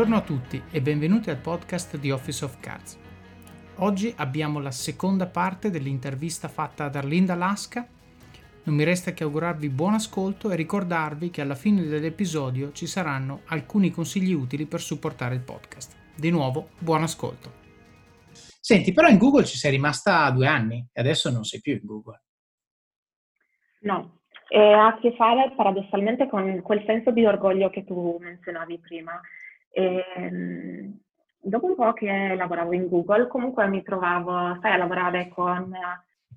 Buongiorno a tutti e benvenuti al podcast di Office of Cards. Oggi abbiamo la seconda parte dell'intervista fatta ad Arlinda Lasca. Non mi resta che augurarvi buon ascolto e ricordarvi che alla fine dell'episodio ci saranno alcuni consigli utili per supportare il podcast. Di nuovo, buon ascolto. Senti, però in Google ci sei rimasta due anni e adesso non sei più in Google. No, e ha a che fare paradossalmente con quel senso di orgoglio che tu menzionavi prima. E, ehm, dopo un po' che lavoravo in Google, comunque mi trovavo, sai, a lavorare con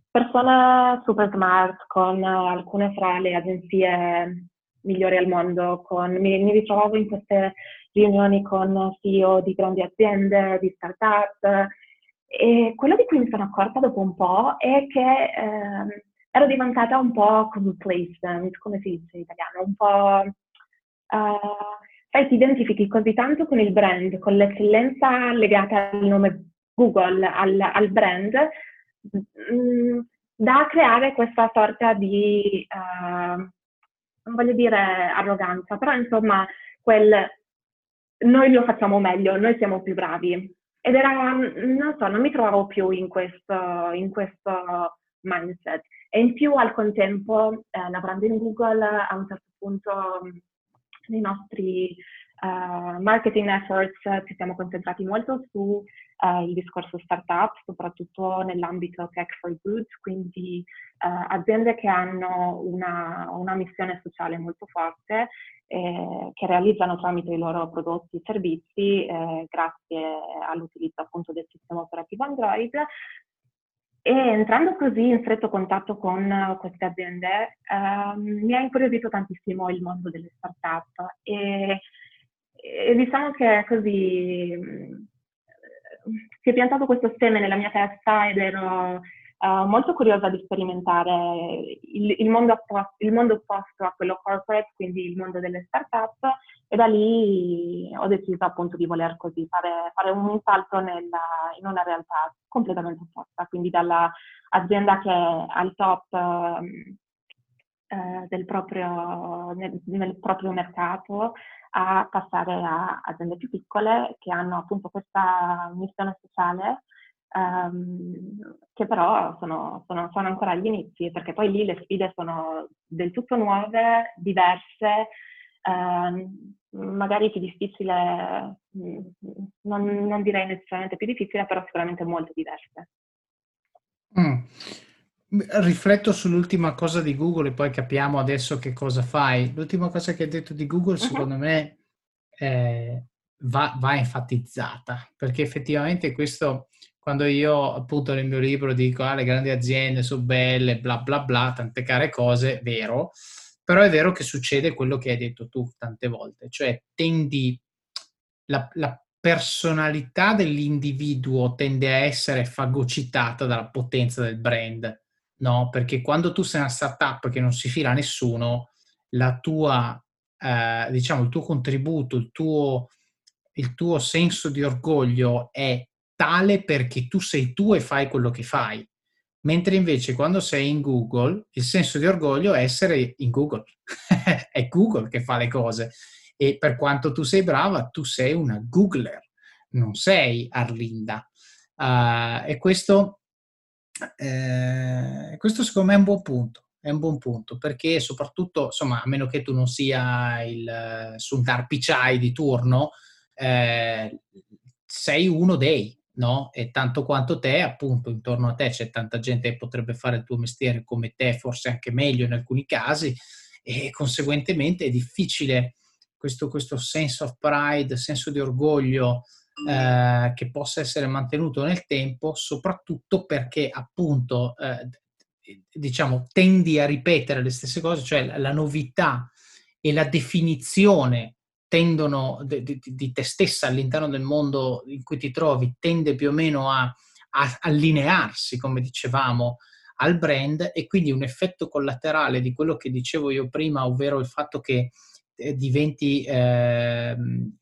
persone super smart, con alcune fra le agenzie migliori al mondo, con, mi, mi ritrovavo in queste riunioni con CEO di grandi aziende, di start-up, e quello di cui mi sono accorta dopo un po' è che eh, ero diventata un po' complacent, come si dice in italiano, un po'... Uh, sai, ti identifichi così tanto con il brand, con l'eccellenza legata al nome Google, al, al brand, mm, da creare questa sorta di, uh, non voglio dire arroganza, però insomma, quel noi lo facciamo meglio, noi siamo più bravi. Ed era, non so, non mi trovavo più in questo, in questo mindset. E in più al contempo, eh, lavorando in Google, a un certo punto nei nostri uh, marketing efforts ci siamo concentrati molto sul uh, discorso startup, soprattutto nell'ambito tech for good, quindi uh, aziende che hanno una, una, missione sociale molto forte, eh, che realizzano tramite i loro prodotti e servizi, eh, grazie all'utilizzo appunto del sistema operativo Android, e entrando così in stretto contatto con uh, queste aziende, uh, mi ha incuriosito tantissimo il mondo delle start-up e, e diciamo che così um, si è piantato questo seme nella mia testa ed ero uh, molto curiosa di sperimentare il, il, mondo opposto, il, mondo opposto, a quello corporate, quindi il mondo delle start-up e da lì ho deciso appunto di voler così fare, fare un salto nella, in una realtà completamente opposta, quindi dall'azienda che è al top eh, eh, del proprio, nel, nel, proprio mercato a passare a aziende più piccole che hanno appunto questa missione sociale ehm, che però sono, sono, sono, ancora agli inizi perché poi lì le sfide sono del tutto nuove, diverse, ehm, magari più difficile, mm, non, non, direi necessariamente più difficile, però sicuramente molto diverse. Mm. Rifletto sull'ultima cosa di Google e poi capiamo adesso che cosa fai. L'ultima cosa che hai detto di Google, uh-huh. secondo me, eh, va, va, enfatizzata, perché effettivamente questo, quando io appunto nel mio libro dico ah, le grandi aziende sono belle, bla bla bla, tante care cose, vero, però è vero che succede quello che hai detto tu tante volte, cioè tendi, la, la personalità dell'individuo tende a essere fagocitata dalla potenza del brand, no? Perché quando tu sei una startup che non si fila nessuno, la tua, eh, diciamo, il tuo contributo, il tuo, il tuo senso di orgoglio è tale perché tu sei tu e fai quello che fai. Mentre invece quando sei in Google, il senso di orgoglio è essere in Google. è Google che fa le cose. E per quanto tu sei brava, tu sei una Googler, non sei Arlinda. Uh, e questo, eh, questo secondo me è un buon punto. È un buon punto perché soprattutto, insomma, a meno che tu non sia il Sundar Pichai di turno, eh, sei uno dei, no? E tanto quanto te, appunto, intorno a te c'è tanta gente che potrebbe fare il tuo mestiere come te, forse anche meglio in alcuni casi, e conseguentemente è difficile questo, questo sense of pride, senso di orgoglio eh, che possa essere mantenuto nel tempo, soprattutto perché appunto eh, diciamo tendi a ripetere le stesse cose, cioè la, la novità e la definizione tendono di, di, di, te stessa all'interno del mondo in cui ti trovi tende più o meno a, a allinearsi, come dicevamo, al brand e quindi un effetto collaterale di quello che dicevo io prima, ovvero il fatto che eh, diventi, eh,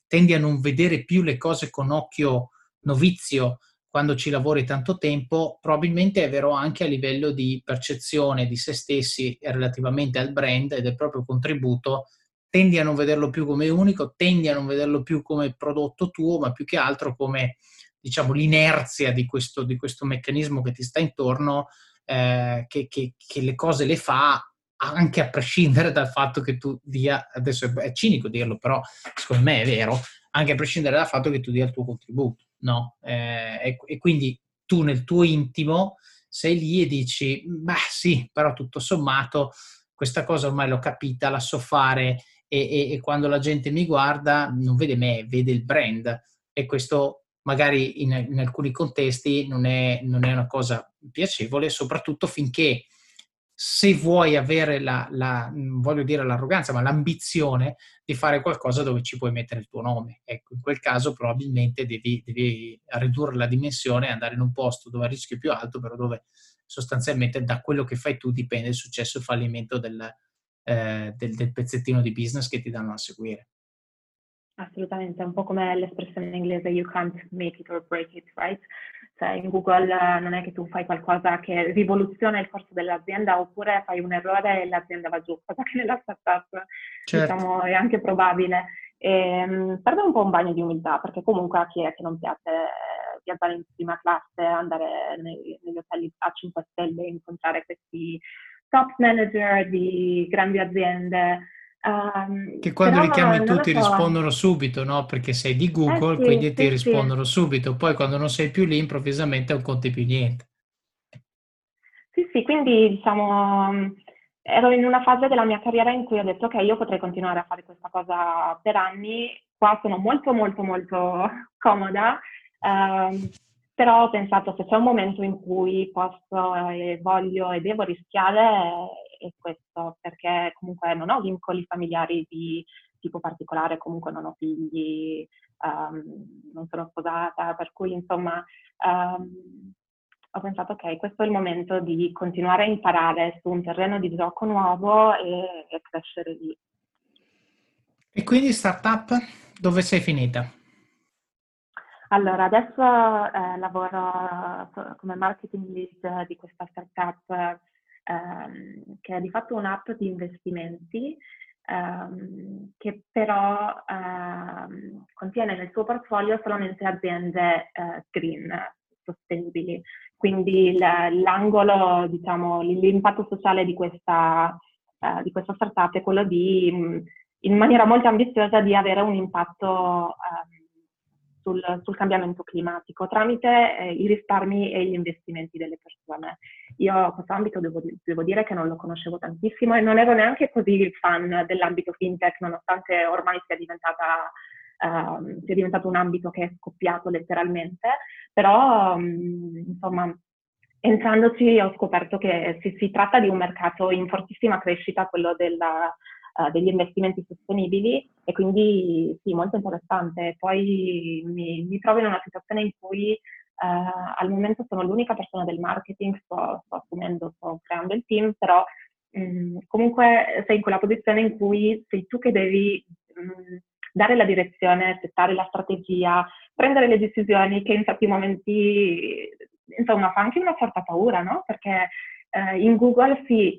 tendi a non vedere più le cose con occhio novizio quando ci lavori tanto tempo, probabilmente è vero anche a livello di percezione di se stessi relativamente al brand e del proprio contributo tendi a non vederlo più come unico, tendi a non vederlo più come prodotto tuo, ma più che altro come diciamo, l'inerzia di questo, di questo meccanismo che ti sta intorno, eh, che, che, che le cose le fa anche a prescindere dal fatto che tu dia, adesso è cinico dirlo, però secondo me è vero, anche a prescindere dal fatto che tu dia il tuo contributo, no? Eh, e, e, quindi tu nel tuo intimo sei lì e dici, beh sì, però tutto sommato questa cosa ormai l'ho capita, la so fare e, e, e quando la gente mi guarda non vede me, vede il brand e questo magari in, in alcuni contesti non è, non è, una cosa piacevole, soprattutto finché se vuoi avere la, la, voglio dire l'arroganza, ma l'ambizione di fare qualcosa dove ci puoi mettere il tuo nome. Ecco, in quel caso probabilmente devi, devi ridurre la dimensione e andare in un posto dove il rischio è più alto, però dove sostanzialmente da quello che fai tu dipende il successo e il fallimento del, eh, del, del pezzettino di business che ti danno a seguire. Assolutamente, è un po' come l'espressione in inglese you can't make it or break it, right? Cioè in Google eh, non è che tu fai qualcosa che rivoluziona il corso dell'azienda oppure fai un errore e l'azienda va giù, cosa che nella startup certo. diciamo, è anche probabile. E, um, serve un po' un bagno di umiltà perché comunque a chi è che non piace eh, viaggiare in prima classe, andare nei, negli hotel a 5 stelle, incontrare questi top manager di grandi aziende, Um, che quando li chiami tu ti so. rispondono subito, no? Perché sei di Google, eh sì, quindi sì, ti rispondono sì. subito. Poi quando non sei più lì, improvvisamente non conti più niente. Sì, sì, quindi diciamo ero in una fase della mia carriera in cui ho detto ok, io potrei continuare a fare questa cosa per anni, qua sono molto molto molto comoda, ehm, però ho pensato se c'è un momento in cui posso e voglio e devo rischiare è questo, perché comunque non ho vincoli familiari di tipo particolare, comunque non ho figli, um, non sono sposata, per cui insomma um, ho pensato ok, questo è il momento di continuare a imparare su un terreno di gioco nuovo e, e crescere lì. E quindi startup, dove sei finita? Allora, adesso eh, lavoro come marketing lead di questa startup ehm, che è di fatto un'app di investimenti ehm, che però ehm, contiene nel suo portfolio solamente aziende eh, green, sostenibili. Quindi l'angolo, diciamo, l'impatto sociale di questa, eh, di questa startup è quello di, in maniera molto ambiziosa, di avere un impatto ehm, sul, sul cambiamento climatico tramite eh, i risparmi e gli investimenti delle persone. Io questo ambito devo, devo, dire che non lo conoscevo tantissimo e non ero neanche così fan dell'ambito fintech, nonostante ormai sia diventata Uh, sia diventato un ambito che è scoppiato letteralmente, però um, insomma entrandoci ho scoperto che si, si, tratta di un mercato in fortissima crescita, quello della, uh, degli investimenti sostenibili e quindi sì, molto interessante. Poi mi, mi trovo in una situazione in cui uh, al momento sono l'unica persona del marketing, sto, sto assumendo, sto creando il team, però mh, mm, comunque sei in quella posizione in cui sei tu che devi mh, mm, dare la direzione, settare la strategia, prendere le decisioni che in certi momenti, insomma, fa anche una certa paura, no? Perché eh, in Google Mm,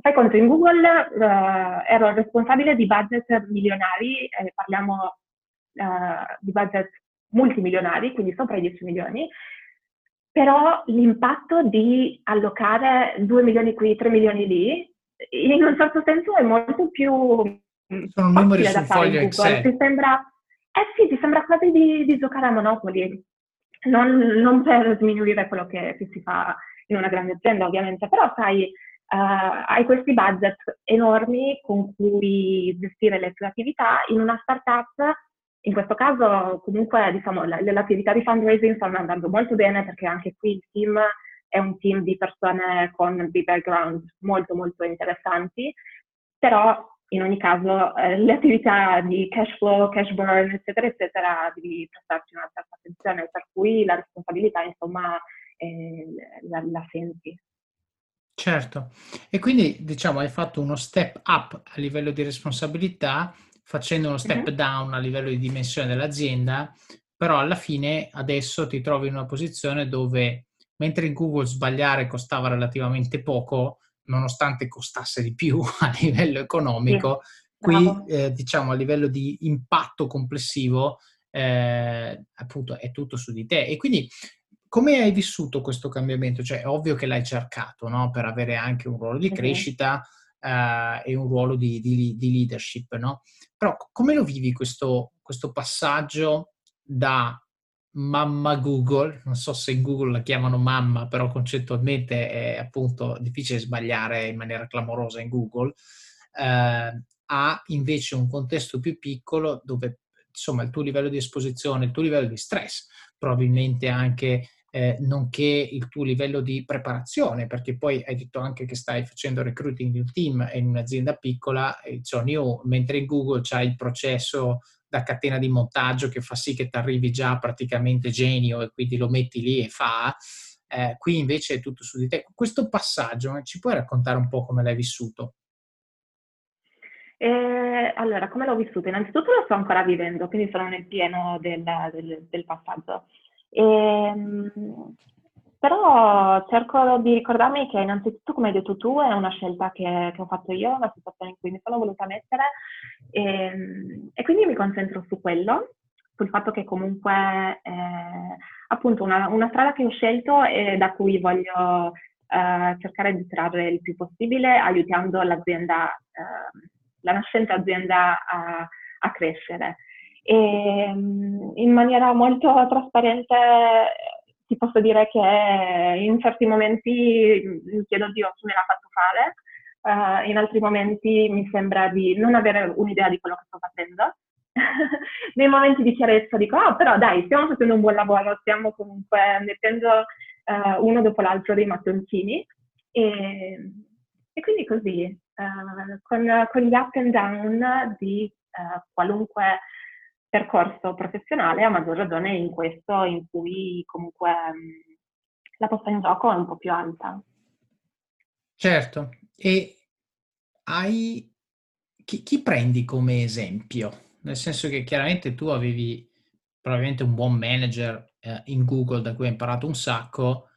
fai conto, in Google uh, ero responsabile di budget milionari, eh, parliamo uh, di budget multimilionari, quindi sopra i 10 milioni, però l'impatto di allocare 2 milioni qui, 3 milioni lì, in un certo senso è molto più Sono numeri sul foglio Excel. Ti sembra, eh sì, ti sembra quasi di, di giocare a Monopoli, non, non per sminuire quello che, che si fa in una grande azienda ovviamente, però sai, Uh, hai questi budget enormi con cui gestire le tue attività in una startup. In questo caso, comunque, diciamo, le, le attività di fundraising stanno andando molto bene perché anche qui il team è un team di persone con dei background molto, molto interessanti, però in ogni caso eh, le attività di cash flow, cash burn, eccetera, eccetera, devi prestarci una certa attenzione, per cui la responsabilità, insomma, eh, la, la senti. Certo, e quindi diciamo hai fatto uno step up a livello di responsabilità, facendo uno step uh-huh. down a livello di dimensione dell'azienda, però alla fine adesso ti trovi in una posizione dove mentre in Google sbagliare costava relativamente poco, nonostante costasse di più a livello economico, sì. qui eh, diciamo a livello di impatto complessivo eh, appunto è tutto su di te. E quindi come hai vissuto questo cambiamento? Cioè è ovvio che l'hai cercato no? per avere anche un ruolo di crescita eh, e un ruolo di, di, di leadership, no? Però come lo vivi questo, questo passaggio da mamma Google, non so se in Google la chiamano mamma, però concettualmente è appunto difficile sbagliare in maniera clamorosa in Google, eh, a invece un contesto più piccolo dove insomma il tuo livello di esposizione, il tuo livello di stress, probabilmente anche eh, nonché il tuo livello di preparazione, perché poi hai detto anche che stai facendo recruiting di un team in un'azienda piccola, cioè io, mentre in Google c'hai il processo da catena di montaggio che fa sì che ti arrivi già praticamente genio e quindi lo metti lì e fa, eh, qui invece è tutto su di te. Questo passaggio ci puoi raccontare un po' come l'hai vissuto? Eh, allora, come l'ho vissuto? Innanzitutto lo sto ancora vivendo, quindi sono nel pieno del, del, del passaggio. E, ehm, però cerco di ricordarmi che innanzitutto, come hai detto tu, è una scelta che, che ho fatto io, una situazione in cui mi sono voluta mettere e, ehm, e quindi mi concentro su quello, sul fatto che comunque eh, appunto una, una, strada che ho scelto e da cui voglio eh, cercare di trarre il più possibile aiutando l'azienda, eh, la nascente azienda a, a crescere. E in maniera molto trasparente ti posso dire che in certi momenti mi chiedo Dio chi me l'ha fatto fare, uh, in altri momenti mi sembra di non avere un'idea di quello che sto facendo. Nei momenti di chiarezza dico, ah, però dai, stiamo facendo un buon lavoro, stiamo comunque mettendo uh, uno dopo l'altro dei mattoncini. E, e quindi così, uh, con, con, gli up and down di qualunque percorso professionale, a maggior ragione in questo in cui comunque mh, la posta in gioco è un po' più alta. Certo, e hai chi, chi, prendi come esempio? Nel senso che chiaramente tu avevi probabilmente un buon manager eh, in Google da cui hai imparato un sacco,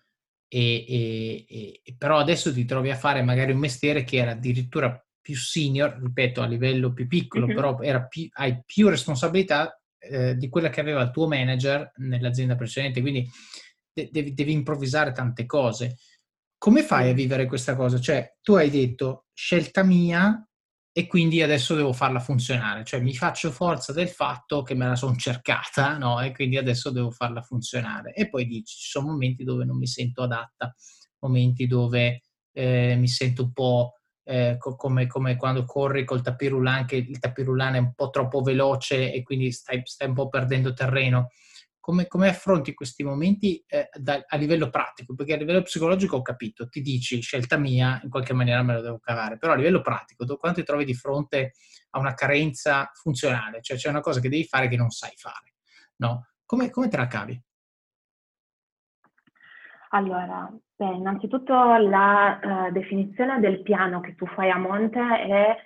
e, e, e, però adesso ti trovi a fare magari un mestiere che era addirittura più senior, ripeto, a livello più piccolo, mm-hmm. però più, hai più responsabilità eh, di quella che aveva il tuo manager nell'azienda precedente, quindi de- devi, devi, improvvisare tante cose. Come fai a vivere questa cosa? Cioè, tu hai detto scelta mia e quindi adesso devo farla funzionare, cioè mi faccio forza del fatto che me la sono cercata, no? E quindi adesso devo farla funzionare. E poi dici, ci sono momenti dove non mi sento adatta, momenti dove eh, mi sento un po' eh, come, come, quando corri col tapirulan, che il tapirulan è un po' troppo veloce e quindi stai, stai un po' perdendo terreno. Come, come affronti questi momenti eh, da, a livello pratico? Perché a livello psicologico ho capito, ti dici scelta mia, in qualche maniera me lo devo cavare, però a livello pratico, quando ti trovi di fronte a una carenza funzionale, cioè c'è una cosa che devi fare che non sai fare, no? Come, come te la cavi? Allora, beh, innanzitutto la uh, definizione del piano che tu fai a monte è,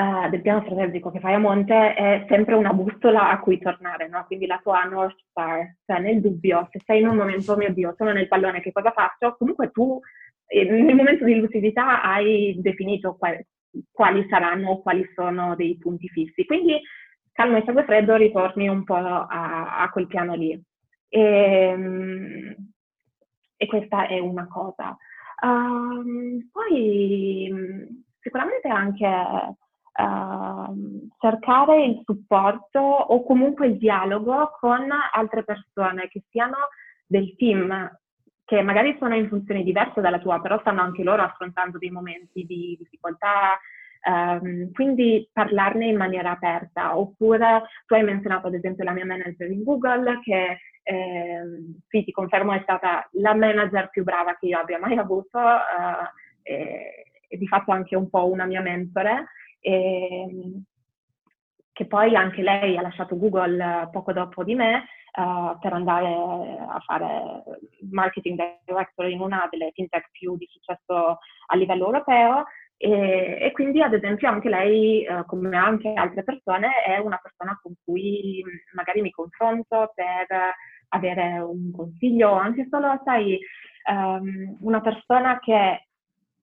uh, del piano strategico che fai a monte è sempre una bussola a cui tornare, no? Quindi la tua North Star, cioè nel dubbio, se sei in un momento, oh mio Dio, sono nel pallone, che cosa faccio? Comunque tu eh, nel momento di lucidità hai definito quali, quali saranno, quali sono dei punti fissi. Quindi calmo e sangue freddo ritorni un po' a, a quel piano lì. E, ehm, e questa è una cosa. Um, poi sicuramente anche uh, cercare il supporto o comunque il dialogo con altre persone che siano del team, che magari sono in funzioni diverse dalla tua, però stanno anche loro affrontando dei momenti di difficoltà, Um, quindi parlarne in maniera aperta, oppure tu hai menzionato ad esempio la mia manager in Google che sì, ti confermo è stata la manager più brava che io abbia mai avuto uh, e, e, di fatto anche un po' una mia mentore. E, che poi anche lei ha lasciato Google poco dopo di me uh, per andare a fare marketing director in una delle fintech più di successo a livello europeo e, e, quindi, ad esempio, anche lei, eh, come anche altre persone, è una persona con cui magari mi confronto per avere un consiglio, anche solo, sai, um, una persona che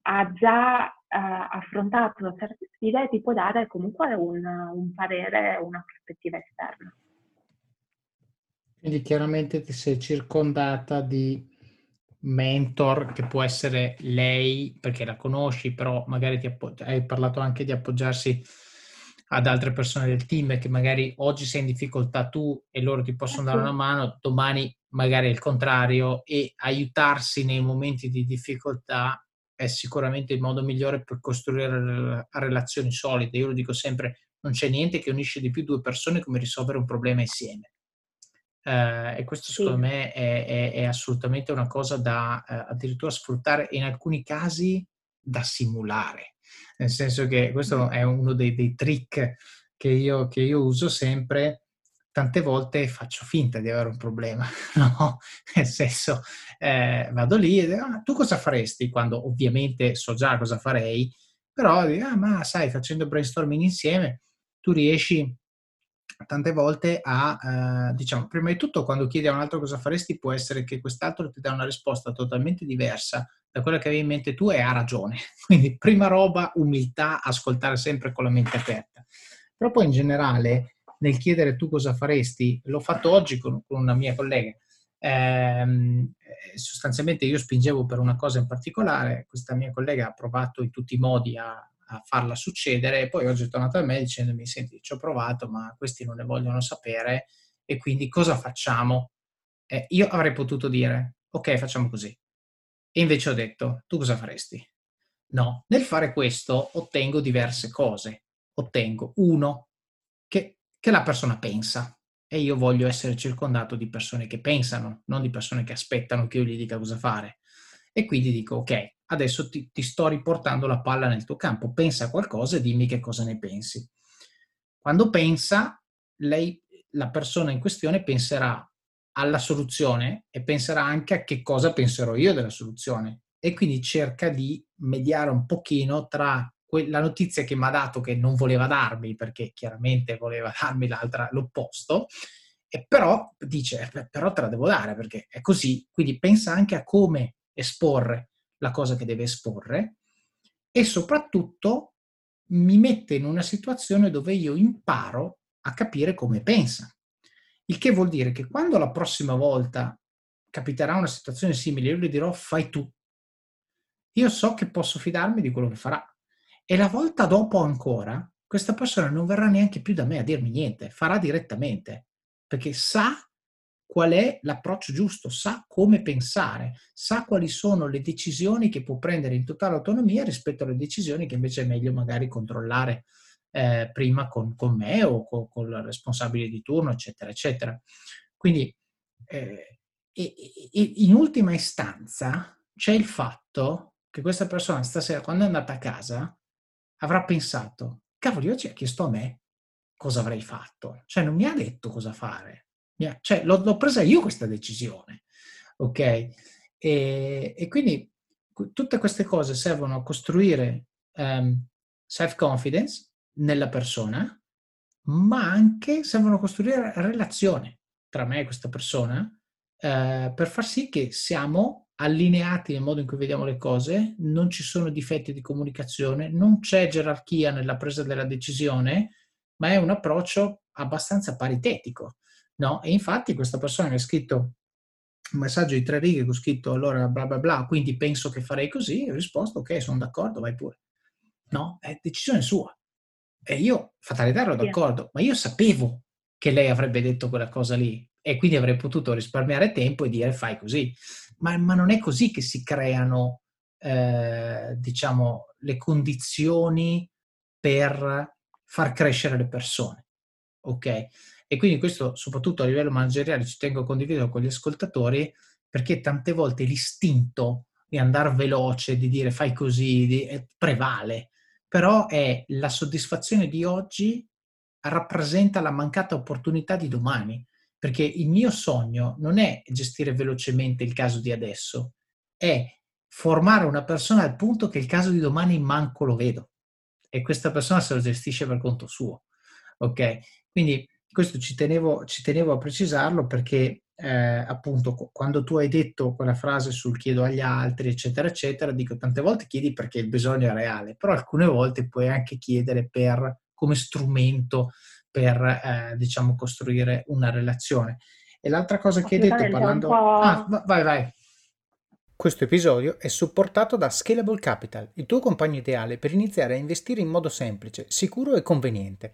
ha già uh, affrontato certe sfide ti può dare comunque un, un parere, una prospettiva esterna. Quindi chiaramente ti sei circondata di mentor che può essere lei perché la conosci, però magari ti appog- hai parlato anche di appoggiarsi ad altre persone del team che magari oggi sei in difficoltà tu e loro ti possono dare una mano, domani magari è il contrario e aiutarsi nei momenti di difficoltà è sicuramente il modo migliore per costruire relazioni solide. Io lo dico sempre, non c'è niente che unisce di più due persone come risolvere un problema insieme. Uh, e questo secondo sì. me è, è, è, assolutamente una cosa da uh, addirittura sfruttare e in alcuni casi da simulare. Nel senso che questo è uno dei, dei trick che io, che io, uso sempre. Tante volte faccio finta di avere un problema, no? Nel senso, eh, vado lì e dico, ah, tu cosa faresti? Quando ovviamente so già cosa farei, però dico, ah, ma sai, facendo brainstorming insieme, tu riesci tante volte a, eh, diciamo, prima di tutto quando chiedi a un altro cosa faresti può essere che quest'altro ti dà una risposta totalmente diversa da quella che avevi in mente tu e ha ragione. Quindi prima roba, umiltà, ascoltare sempre con la mente aperta. Però poi in generale nel chiedere tu cosa faresti, l'ho fatto oggi con, con una mia collega, ehm, sostanzialmente io spingevo per una cosa in particolare, questa mia collega ha provato in tutti i modi a a farla succedere e poi oggi è tornato a me dicendomi senti ci ho provato ma questi non ne vogliono sapere e quindi cosa facciamo? Eh, io avrei potuto dire ok facciamo così e invece ho detto tu cosa faresti? No, nel fare questo ottengo diverse cose. Ottengo uno che, che la persona pensa e io voglio essere circondato di persone che pensano, non di persone che aspettano che io gli dica cosa fare. E quindi dico ok, adesso ti, ti, sto riportando la palla nel tuo campo, pensa a qualcosa e dimmi che cosa ne pensi. Quando pensa, lei, la persona in questione penserà alla soluzione e penserà anche a che cosa penserò io della soluzione. E quindi cerca di mediare un pochino tra la notizia che mi ha dato che non voleva darmi perché chiaramente voleva darmi l'altra, l'opposto e però dice eh, però te la devo dare perché è così. Quindi pensa anche a come esporre la cosa che deve esporre e soprattutto mi mette in una situazione dove io imparo a capire come pensa. Il che vuol dire che quando la prossima volta capiterà una situazione simile, io le dirò fai tu. Io so che posso fidarmi di quello che farà. E la volta dopo ancora, questa persona non verrà neanche più da me a dirmi niente, farà direttamente, perché sa qual è l'approccio giusto, sa come pensare, sa quali sono le decisioni che può prendere in totale autonomia rispetto alle decisioni che invece è meglio magari controllare eh, prima con, con, me o con, con, il responsabile di turno, eccetera, eccetera. Quindi eh, e, e, in ultima istanza c'è il fatto che questa persona stasera, quando è andata a casa, avrà pensato, cavolo, oggi ha chiesto a me cosa avrei fatto, cioè non mi ha detto cosa fare cioè, l'ho, l'ho, presa io questa decisione, ok? E, e, quindi tutte queste cose servono a costruire um, self-confidence nella persona, ma anche servono a costruire relazione tra me e questa persona eh, per far sì che siamo allineati nel modo in cui vediamo le cose, non ci sono difetti di comunicazione, non c'è gerarchia nella presa della decisione, ma è un approccio abbastanza paritetico. No? E infatti questa persona mi ha scritto un messaggio di tre righe con scritto allora bla bla bla, quindi penso che farei così, ho risposto ok, sono d'accordo, vai pure. No, è decisione sua. E io, fatalità, ero d'accordo, ma io sapevo che lei avrebbe detto quella cosa lì e quindi avrei potuto risparmiare tempo e dire fai così. Ma, ma non è così che si creano, eh, diciamo, le condizioni per far crescere le persone. Ok? E quindi questo, soprattutto a livello manageriale, ci tengo a condividere con gli ascoltatori, perché tante volte l'istinto di andare veloce, di dire fai così, di, eh, prevale, però è la soddisfazione di oggi rappresenta la mancata opportunità di domani, perché il mio sogno non è gestire velocemente il caso di adesso, è formare una persona al punto che il caso di domani manco lo vedo e questa persona se lo gestisce per conto suo. Ok? Quindi questo ci tenevo, ci tenevo a precisarlo perché eh, appunto quando tu hai detto quella frase sul chiedo agli altri, eccetera, eccetera, dico tante volte chiedi perché il bisogno è reale, però alcune volte puoi anche chiedere per, come strumento per, eh, diciamo, costruire una relazione. E l'altra cosa che hai detto parlando... Ah, vai, vai. Questo episodio è supportato da Scalable Capital, il tuo compagno ideale per iniziare a investire in modo semplice, sicuro e conveniente.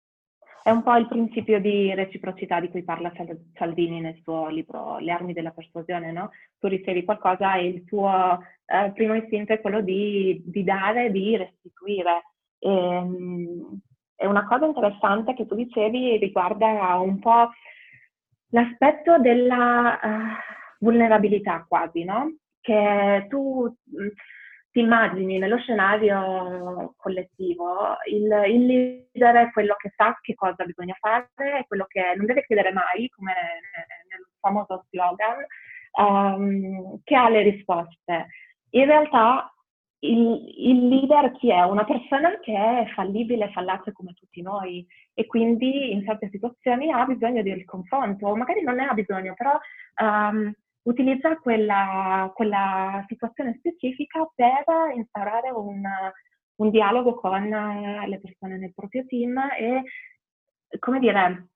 È un po' il principio di reciprocità di cui parla Salvini nel suo libro Le armi della persuasione, no? Tu ricevi qualcosa e il tuo eh, primo istinto è quello di, di dare, di restituire. E, ehm, è una cosa interessante che tu dicevi riguarda un po' l'aspetto della uh, vulnerabilità quasi, no? Che tu ti immagini nello scenario collettivo, il, il, leader è quello che sa che cosa bisogna fare, è quello che non deve chiedere mai, come nel famoso slogan, um, che ha le risposte. In realtà il, il, leader chi è? Una persona che è fallibile, fallace come tutti noi e quindi in certe situazioni ha bisogno del confronto, magari non ne ha bisogno, però um, utilizza quella, quella situazione specifica per instaurare un, un dialogo con le persone nel proprio team e, come dire,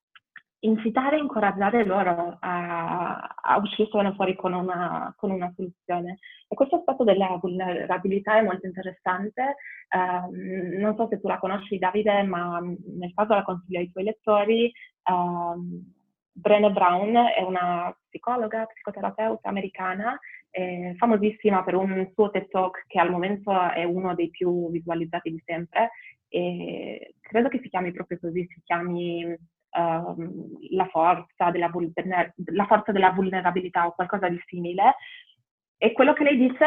incitare e incoraggiare loro a, a uscirsene fuori con una, con una, soluzione. E questo aspetto della vulnerabilità è molto interessante. Uh, non so se tu la conosci, Davide, ma nel caso la consiglio ai tuoi lettori. Uh, Brené Brown è una psicologa, psicoterapeuta americana, eh, famosissima per un suo TED Talk che al momento è uno dei più visualizzati di sempre. E credo che si chiami proprio così, si chiami uh, la, forza della, vulner- la forza della vulnerabilità o qualcosa di simile. E quello che lei dice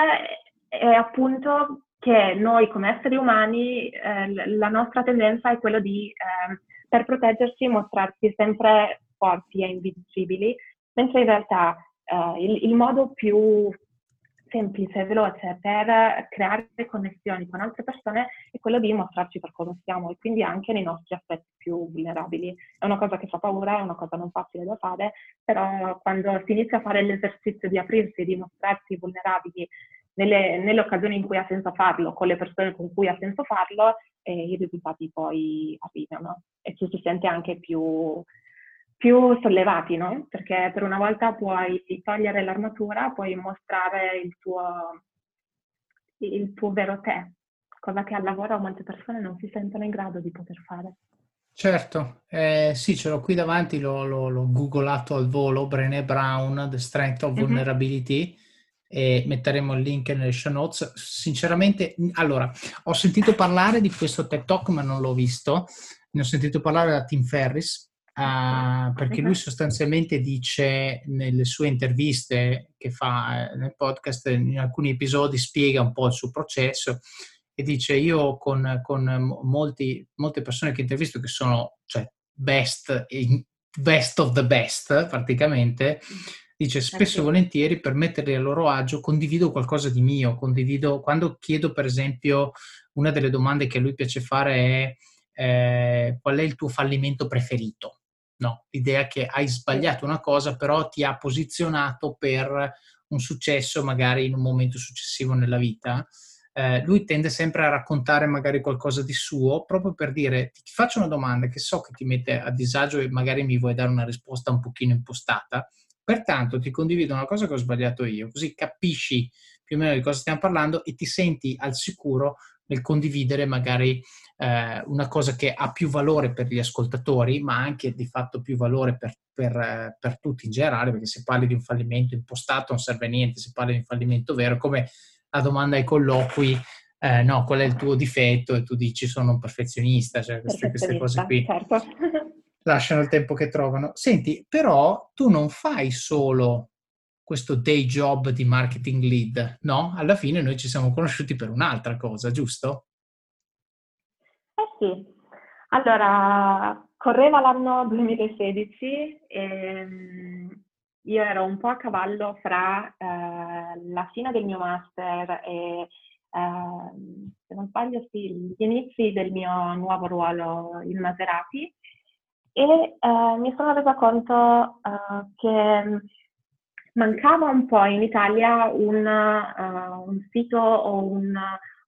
è appunto che noi come esseri umani eh, la nostra tendenza è quella di, eh, per proteggersi, mostrarsi sempre forti e invincibili, mentre in realtà uh, il, il, modo più semplice e veloce per creare connessioni con altre persone è quello di mostrarci per cosa siamo e quindi anche nei nostri aspetti più vulnerabili. È una cosa che fa paura, è una cosa non facile da fare, però quando si inizia a fare l'esercizio di aprirsi e di mostrarsi vulnerabili nelle, nelle, occasioni in cui ha senso farlo, con le persone con cui ha senso farlo, eh, i risultati poi arrivano e ci si sente anche più più sollevati, no? Perché per una volta puoi togliere l'armatura, puoi mostrare il tuo, il tuo vero te, cosa che al lavoro molte persone non si sentono in grado di poter fare. Certo, eh, sì, ce l'ho qui davanti, l'ho, l'ho, l'ho googolato al volo, Brené Brown, The Strength of mhm. Vulnerability, mm-hmm. e metteremo il link nelle show notes. Sinceramente, allora, ho sentito parlare di questo TED Talk, ma non l'ho visto. Ne ho sentito parlare da Tim Ferris, Uh, perché lui sostanzialmente dice nelle sue interviste che fa eh, nel podcast, in alcuni episodi spiega un po' il suo processo e dice io con, con molti, molte persone che intervisto che sono cioè, best, best of the best praticamente, dice spesso e volentieri per metterli a loro agio condivido qualcosa di mio, condivido, quando chiedo per esempio una delle domande che a lui piace fare è eh, qual è il tuo fallimento preferito? No, l'idea che hai sbagliato una cosa, però ti ha posizionato per un successo magari in un momento successivo nella vita. eh, lui tende sempre a raccontare magari qualcosa di suo, proprio per dire ti faccio una domanda che so che ti mette a disagio e magari mi vuoi dare una risposta un pochino impostata, pertanto ti condivido una cosa che ho sbagliato io, così capisci più o meno di cosa stiamo parlando e ti senti al sicuro nel condividere magari eh, una cosa che ha più valore per gli ascoltatori, ma anche di fatto più valore per, per, eh, per tutti in generale, perché se parli di un fallimento impostato non serve a niente, se parli di un fallimento vero, come la domanda ai colloqui, eh, no, qual è il tuo difetto? E tu dici sono un perfezionista, cioè queste, queste cose qui. Certo. Lasciano il tempo che trovano. Senti, però tu non fai solo questo day job di marketing lead, no? Alla fine noi ci siamo conosciuti per un'altra cosa, giusto? Eh sì. Allora, correva l'anno 2016 e mm, io ero un po' a cavallo fra eh, la fine del mio master e, eh, se non sbaglio, sì, gli inizi del mio nuovo ruolo in Maserati e eh, mi sono resa conto eh, che mancava un po' in Italia un, uh, un sito o un,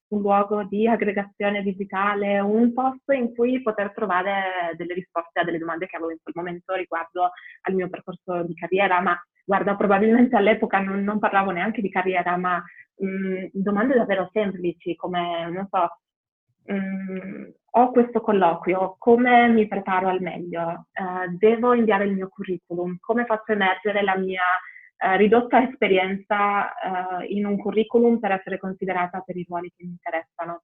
un, luogo di aggregazione digitale, un posto in cui poter trovare delle risposte a delle domande che avevo in quel momento riguardo al mio percorso di carriera, ma guarda, probabilmente all'epoca non, non parlavo neanche di carriera, ma mh, mm, domande davvero semplici come, non so, mh, mm, ho questo colloquio, come mi preparo al meglio? Uh, devo inviare il mio curriculum? Come faccio emergere la mia eh, ridotta esperienza eh, in un curriculum per essere considerata per i ruoli che mi interessano.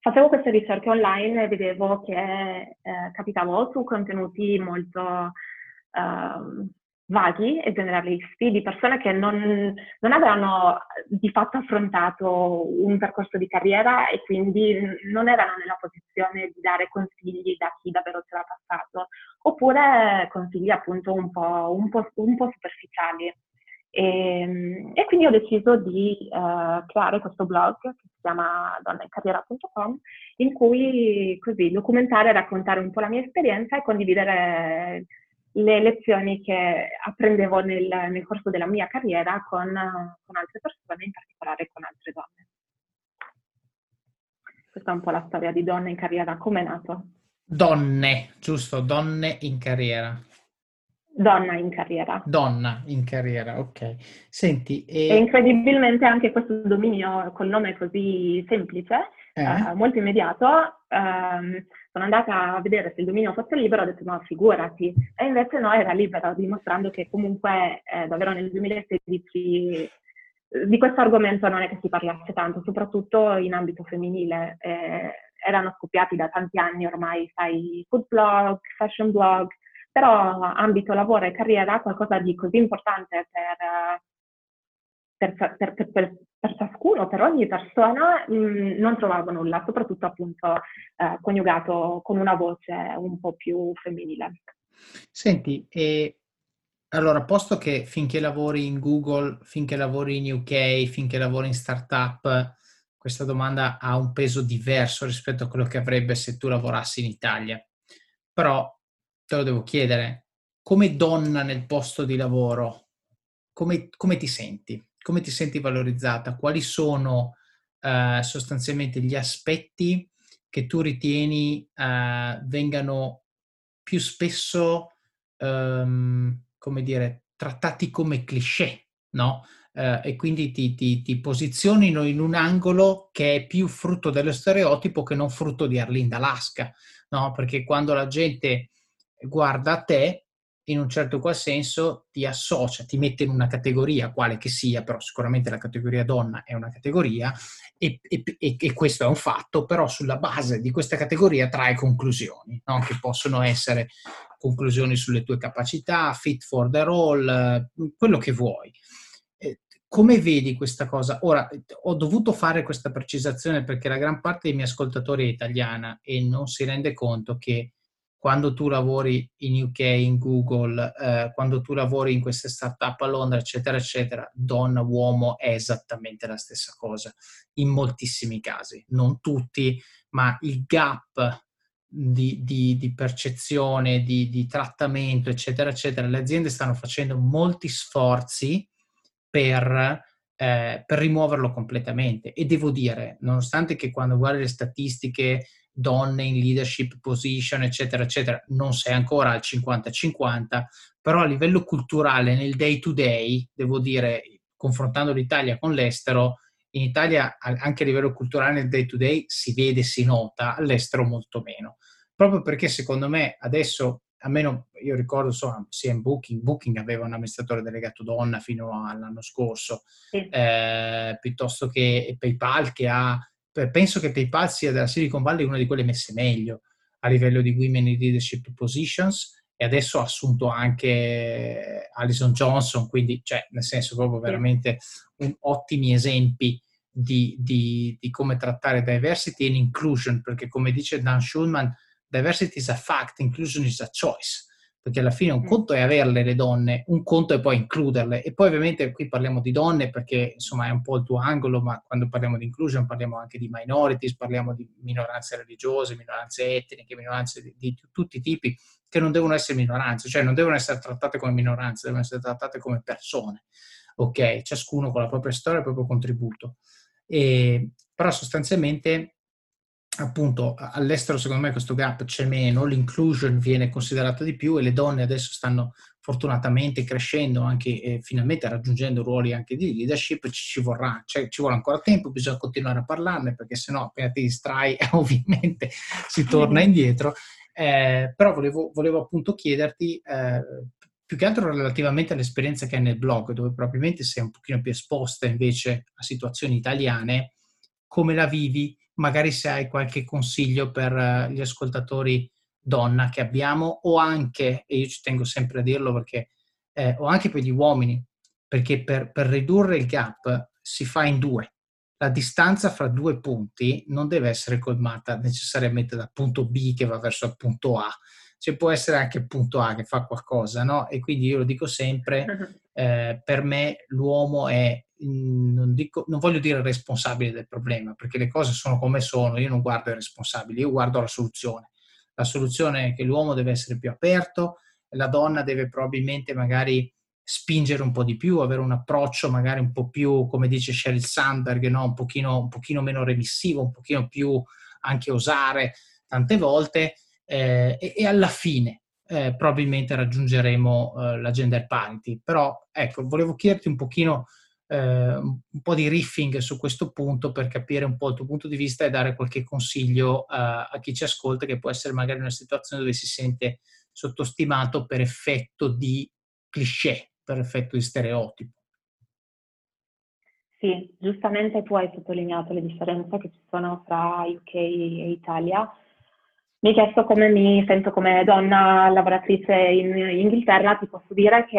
Facevo queste ricerche online e vedevo che eh, capitavo su contenuti molto ehm, vaghi e generalisti di persone che non, non, avevano di fatto affrontato un percorso di carriera e quindi non erano nella posizione di dare consigli da chi davvero ce l'ha passato, oppure consigli appunto un po', un po', un po superficiali. E, ehm, e, quindi ho deciso di uh, creare questo blog che si chiama donnaincarriera.com in cui così documentare e raccontare un po' la mia esperienza e condividere le lezioni che apprendevo nel, nel corso della mia carriera con, con, altre persone, in particolare con altre donne. Questa è un po' la storia di Donne in carriera, come è nato. Donne, giusto, donne in carriera. Donna in carriera. Donna in carriera, ok. Senti, e... e incredibilmente anche questo dominio col nome così semplice, eh? uh, molto immediato, um, sono andata a vedere se il dominio fosse libero, ho detto no, figurati. E invece no, era libero, dimostrando che comunque eh, davvero nel 2016 eh, di questo argomento non è che si parlasse tanto, soprattutto in ambito femminile. Eh, erano scoppiati da tanti anni ormai, sai, food blog, fashion blog, però ambito lavoro e carriera qualcosa di così importante per, per, per, per per ciascuno, per ogni persona, mh, mm, non trovavo nulla, soprattutto appunto eh, coniugato con una voce un po' più femminile. Senti, e allora, posto che finché lavori in Google, finché lavori in UK, finché lavori in startup, questa domanda ha un peso diverso rispetto a quello che avrebbe se tu lavorassi in Italia. Però te lo devo chiedere, come donna nel posto di lavoro, come, come ti senti? Come ti senti valorizzata? Quali sono eh, sostanzialmente gli aspetti che tu ritieni eh, vengano più spesso, ehm, come dire, trattati come cliché, no? Eh, e quindi ti, ti, ti, posizionino in un angolo che è più frutto dello stereotipo che non frutto di Arlinda Lasca, no? Perché quando la gente guarda a te, in un certo qual senso ti associa, ti mette in una categoria, quale che sia, però sicuramente la categoria donna è una categoria e, e, e questo è un fatto, però sulla base di questa categoria trae conclusioni, no? che possono essere conclusioni sulle tue capacità, fit for the role, quello che vuoi. Come vedi questa cosa? Ora, ho dovuto fare questa precisazione perché la gran parte dei miei ascoltatori è italiana e non si rende conto che quando tu lavori in UK, in Google, eh, quando tu lavori in queste startup a Londra, eccetera, eccetera, donna, uomo è esattamente la stessa cosa in moltissimi casi, non tutti, ma il gap di, di, di percezione, di, di, trattamento, eccetera, eccetera, le aziende stanno facendo molti sforzi per eh, per rimuoverlo completamente. E devo dire, nonostante che quando guardi le statistiche, donne in leadership position, eccetera, eccetera, non sei ancora al 50-50, però a livello culturale, nel day to day, devo dire, confrontando l'Italia con l'estero, in Italia anche a livello culturale nel day to day si vede, si nota, all'estero molto meno. Proprio perché secondo me adesso, almeno io ricordo insomma, sia in Booking, Booking aveva un amministratore delegato donna fino all'anno scorso, sì. eh, piuttosto che PayPal che ha, penso che PayPal sia della Silicon Valley una di quelle messe meglio a livello di women in leadership positions e adesso ha assunto anche Alison Johnson, quindi cioè, nel senso proprio veramente un, ottimi esempi di, di, di, come trattare diversity and inclusion, perché come dice Dan Schulman, diversity is a fact, inclusion is a choice perché alla fine un mm. conto è averle le donne, un conto è poi includerle. E poi ovviamente qui parliamo di donne perché insomma è un po' il tuo angolo, ma quando parliamo di inclusion parliamo anche di minorities, parliamo di minoranze religiose, minoranze etniche, minoranze di, di tutti i tipi che non devono essere minoranze, cioè non devono essere trattate come minoranze, devono essere trattate come persone. Ok, ciascuno con la propria storia e il proprio contributo. E, però sostanzialmente appunto all'estero secondo me questo gap c'è meno, l'inclusion viene considerata di più e le donne adesso stanno fortunatamente crescendo anche e finalmente raggiungendo ruoli anche di leadership, ci, ci vorrà, cioè, ci vuole ancora tempo, bisogna continuare a parlarne perché sennò appena ti distrai ovviamente si torna indietro. Eh, però volevo, volevo, appunto chiederti eh, più che altro relativamente all'esperienza che hai nel blog, dove probabilmente sei un pochino più esposta invece a situazioni italiane, come la vivi? Magari se hai qualche consiglio per eh, gli ascoltatori donna che abbiamo o anche, e io ci tengo sempre a dirlo perché, eh, o anche per gli uomini, perché per, per ridurre il gap si fa in due. La distanza fra due punti non deve essere colmata necessariamente dal punto B che va verso il punto A, cioè può essere anche punto A che fa qualcosa, no? E quindi io lo dico sempre, eh, per me l'uomo è non, dico, non, voglio dire responsabile del problema, perché le cose sono come sono, io non guardo i responsabili, io guardo la soluzione. La soluzione è che l'uomo deve essere più aperto, la donna deve probabilmente magari spingere un po' di più, avere un approccio magari un po' più, come dice Sheryl Sandberg, no? un, pochino, un pochino meno remissivo, un pochino più anche osare tante volte eh, e, e, alla fine eh, probabilmente raggiungeremo eh, la gender parity. Però ecco, volevo chiederti un pochino eh, un po' di riffing su questo punto per capire un po' il tuo punto di vista e dare qualche consiglio a, a chi ci ascolta che può essere magari in una situazione dove si sente sottostimato per effetto di cliché, per effetto di stereotipo. Sì, giustamente tu hai sottolineato le differenze che ci sono tra UK e Italia. Mi hai chiesto come mi sento come donna lavoratrice in Inghilterra, ti posso dire che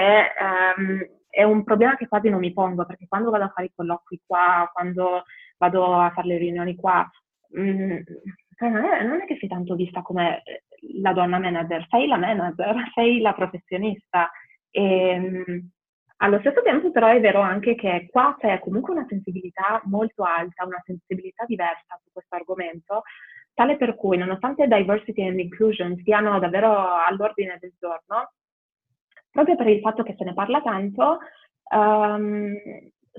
um, è un problema che quasi non mi pongo, perché quando vado a fare i colloqui qua, quando vado a fare le riunioni qua, mh, mm, cioè, non, è, che sei tanto vista come eh, la donna manager, sei la manager, sei la professionista. E, mh, mm, allo stesso tempo però è vero anche che qua c'è comunque una sensibilità molto alta, una sensibilità diversa su questo argomento, tale per cui nonostante diversity and inclusion siano davvero all'ordine del giorno, proprio per il fatto che se ne parla tanto, um,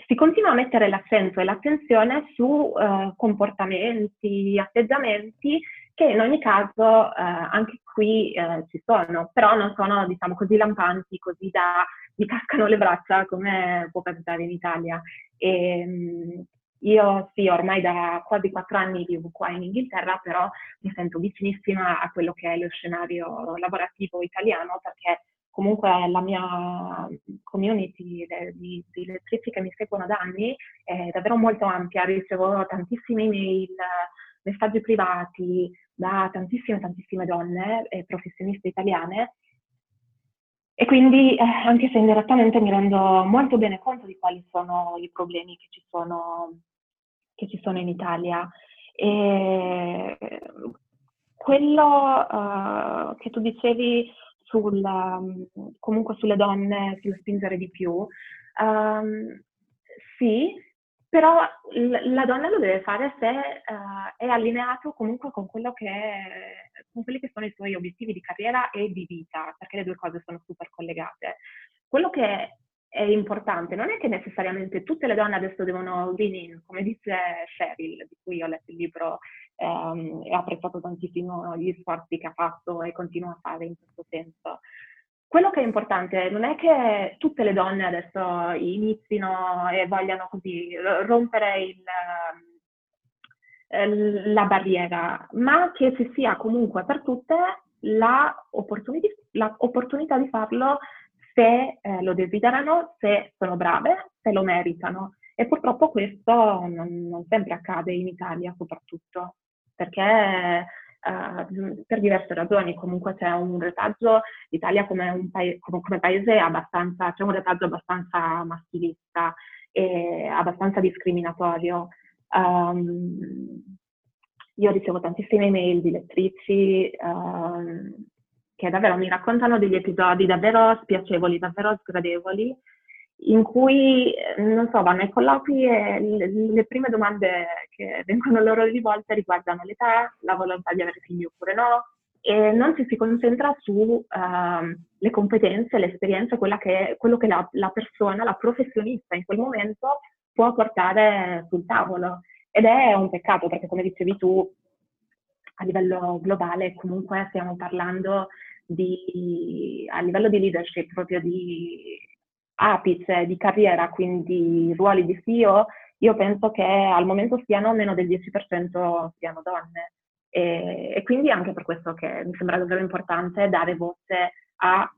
si continua a mettere l'accento e l'attenzione su uh, comportamenti, atteggiamenti che in ogni caso uh, anche qui uh, ci sono, però non sono diciamo così lampanti, così da mi cascano le braccia come può capitare in Italia. E, um, io sì, ormai da quasi quattro anni vivo qua in Inghilterra, però mi sento vicinissima a quello che è lo scenario lavorativo italiano perché comunque la mia community di, di lettrici che mi seguono da anni è davvero molto ampia, ricevo tantissime email, messaggi privati da tantissime, tantissime donne e professioniste italiane. E quindi eh, anche se indirettamente mi rendo molto bene conto di quali sono i problemi che ci sono, che ci sono in Italia. E quello uh, che tu dicevi sul, um, comunque sulle donne, sullo spingere di più. Um, sì, però l- la donna lo deve fare se uh, è allineato comunque con, che con quelli che sono i suoi obiettivi di carriera e di vita, perché le due cose sono super collegate. Quello che è importante, non è che necessariamente tutte le donne adesso devono lean in, come dice Cheryl, di cui ho letto il libro ehm, e ho apprezzato tantissimo gli sforzi che ha fatto e continua a fare in questo senso. Quello che è importante non è che tutte le donne adesso inizino e vogliano così rompere il, ehm, la barriera, ma che ci sia comunque per tutte l'opportunità di farlo se eh, lo desiderano, se sono brave, se lo meritano. E purtroppo questo non, non sempre accade in Italia soprattutto, perché eh, per diverse ragioni comunque c'è un retaggio, l'Italia come, paese, come, come paese abbastanza, c'è un retaggio abbastanza maschilista e abbastanza discriminatorio. Um, io ricevo tantissime email di lettrici um, che davvero mi raccontano degli episodi davvero spiacevoli, davvero sgradevoli, in cui, non so, vanno ai colloqui e le, le prime domande che vengono loro rivolte riguardano l'età, la volontà di avere figli oppure no, e non ci si concentra sulle ehm, uh, competenze, l'esperienza, che, quello che la, la, persona, la professionista in quel momento può portare sul tavolo. Ed è un peccato perché, come dicevi tu, a livello globale comunque stiamo parlando di, a livello di leadership, proprio di apice di carriera, quindi ruoli di CEO, io penso che al momento siano meno del 10% siano donne. E, e, quindi anche per questo che mi sembra davvero importante dare voce a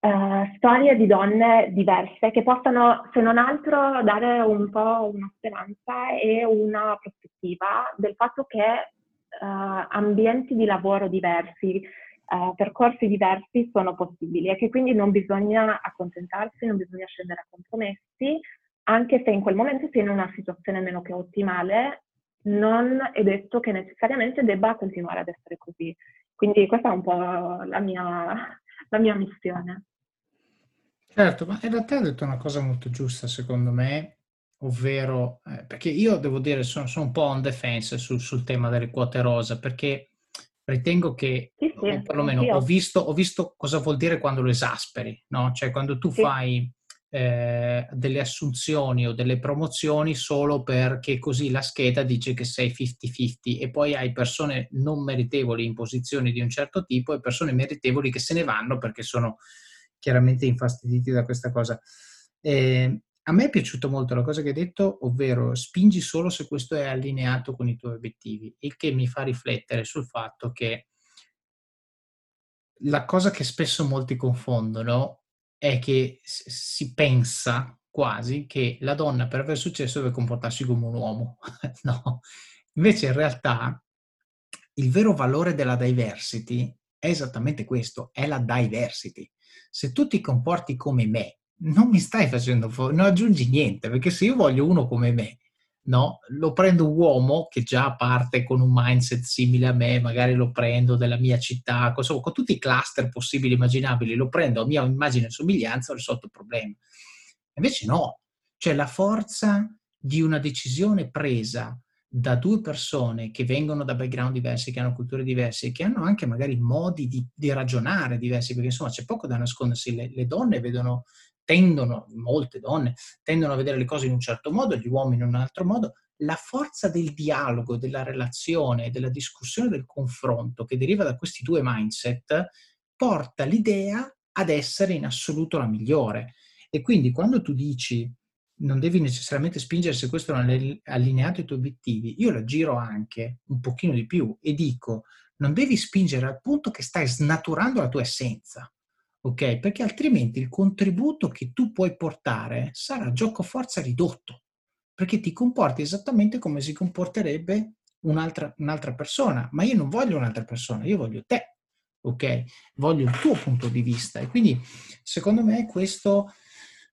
uh, storie di donne diverse che possano, se non altro, dare un po' una speranza e una prospettiva del fatto che uh, ambienti di lavoro diversi, uh, percorsi diversi sono possibili e che quindi non bisogna accontentarsi, non bisogna scendere a compromessi, anche se in quel momento si è in una situazione meno che ottimale, non è detto che necessariamente debba continuare ad essere così. Quindi questa è un po' la mia, la mia missione. Certo, ma in realtà hai detto una cosa molto giusta secondo me, ovvero, eh, perché io devo dire sono, sono, un po' on defense sul, sul tema delle quote rosa, perché ritengo che, sì, sì, o perlomeno ho visto, ho visto, cosa vuol dire quando lo esasperi, no? Cioè quando tu sì. fai eh, delle assunzioni o delle promozioni solo perché così la scheda dice che sei 50-50 e poi hai persone non meritevoli in posizioni di un certo tipo e persone meritevoli che se ne vanno perché sono chiaramente infastiditi da questa cosa. Eh, a me è piaciuta molto la cosa che hai detto, ovvero spingi solo se questo è allineato con i tuoi obiettivi, il che mi fa riflettere sul fatto che la cosa che spesso molti confondono è che si pensa quasi che la donna per aver successo deve comportarsi come un uomo. no, invece in realtà il vero valore della diversity è esattamente questo, è la diversity. Se tu ti comporti come me, non mi stai facendo fuori, non aggiungi niente, perché se io voglio uno come me, no? Lo prendo uomo che già parte con un mindset simile a me, magari lo prendo della mia città, con, con tutti i cluster possibili e immaginabili, lo prendo a mia immagine e somiglianza, ho risolto il problema. Invece no, cioè la forza di una decisione presa da due persone che vengono da background diversi, che hanno culture diverse, che hanno anche magari modi di, di ragionare diversi, perché insomma c'è poco da nascondersi, le, le donne vedono tendono, molte donne, tendono a vedere le cose in un certo modo, gli uomini in un altro modo, la forza del dialogo, della relazione, della discussione, del confronto che deriva da questi due mindset porta l'idea ad essere in assoluto la migliore. E quindi quando tu dici non devi necessariamente spingere se questo non è allineato ai tuoi obiettivi, io la giro anche un pochino di più e dico non devi spingere al punto che stai snaturando la tua essenza ok? Perché altrimenti il contributo che tu puoi portare sarà gioco forza ridotto, perché ti comporti esattamente come si comporterebbe un'altra, un'altra persona, ma io non voglio un'altra persona, io voglio te, ok? Voglio il tuo punto di vista e quindi secondo me questo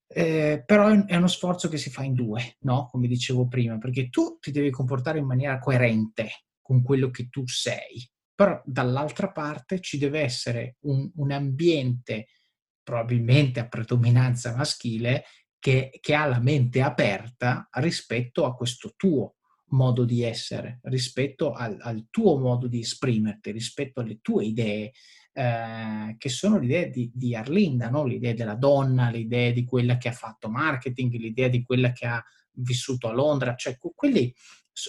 eh, però è uno sforzo che si fa in due, no? Come dicevo prima, perché tu ti devi comportare in maniera coerente con quello che tu sei, però dall'altra parte ci deve essere un, un ambiente probabilmente a predominanza maschile che, che, ha la mente aperta rispetto a questo tuo modo di essere, rispetto al, al tuo modo di esprimerti, rispetto alle tue idee, eh, che sono le idee di, di Arlinda, no? le idee della donna, le idee di quella che ha fatto marketing, l'idea di quella che ha vissuto a Londra, cioè quelli,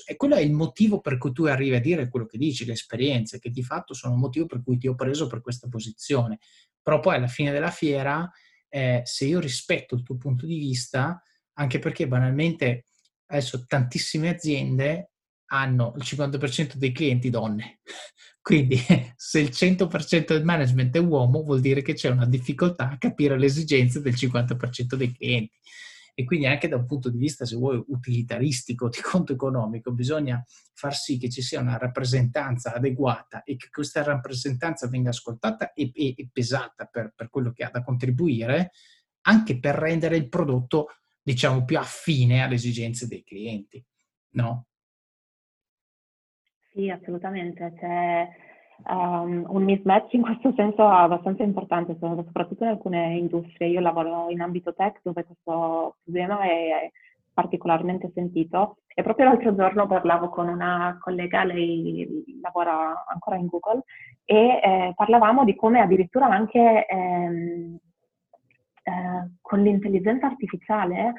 e quello è il motivo per cui tu arrivi a dire quello che dici, le esperienze, che di fatto sono il motivo per cui ti ho preso per questa posizione. Però poi alla fine della fiera, eh, se io rispetto il tuo punto di vista, anche perché banalmente adesso tantissime aziende hanno il 50% dei clienti donne. Quindi se il 100% del management è uomo vuol dire che c'è una difficoltà a capire le esigenze del 50% dei clienti. E quindi anche da un punto di vista, se vuoi, utilitaristico, di conto economico, bisogna far sì che ci sia una rappresentanza adeguata e che questa rappresentanza venga ascoltata e, e, e pesata per, per quello che ha da contribuire, anche per rendere il prodotto, diciamo, più affine alle esigenze dei clienti, no? Sì, assolutamente. C'è um, un mismatch in questo senso abbastanza importante, soprattutto in alcune industrie. Io lavoro in ambito tech dove questo problema è particolarmente sentito e proprio l'altro giorno parlavo con una collega, lei lavora ancora in Google, e eh, parlavamo di come addirittura anche ehm, eh, con l'intelligenza artificiale,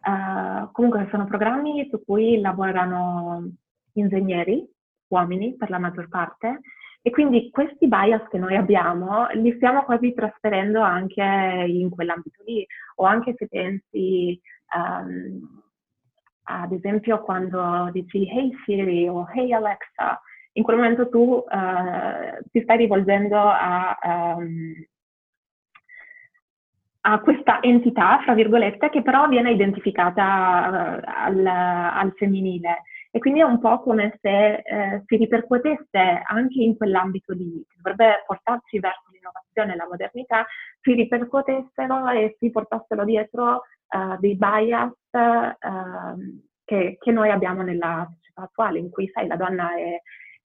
eh, comunque sono programmi su cui lavorano ingegneri uomini per la maggior parte e quindi questi bias che noi abbiamo li stiamo quasi trasferendo anche in quell'ambito lì o anche se pensi um, ad esempio quando dici hey Siri o hey Alexa in quel momento tu uh, ti stai rivolgendo a, um, a questa entità, fra virgolette, che però viene identificata uh, al, al femminile. E quindi è un po' come se eh, si ripercuotesse anche in quell'ambito lì, che dovrebbe portarci verso l'innovazione e la modernità, si ripercuotessero e si portassero dietro uh, dei bias uh, che, che, noi abbiamo nella società attuale, in cui, sai, la donna è,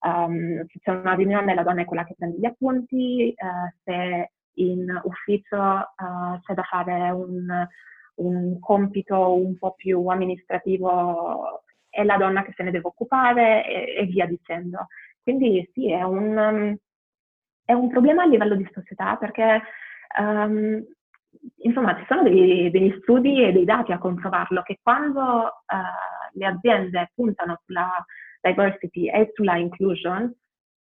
um, se c'è una riunione, la donna è quella che prende gli appunti, uh, se in ufficio c'è da fare un, un compito un po' più amministrativo è la donna che se ne deve occupare e, e via dicendo. Quindi sì, è un, um, è un, problema a livello di società perché um, insomma ci sono dei, degli studi e dei dati a comprovarlo che quando uh, le aziende puntano sulla diversity e sulla inclusion,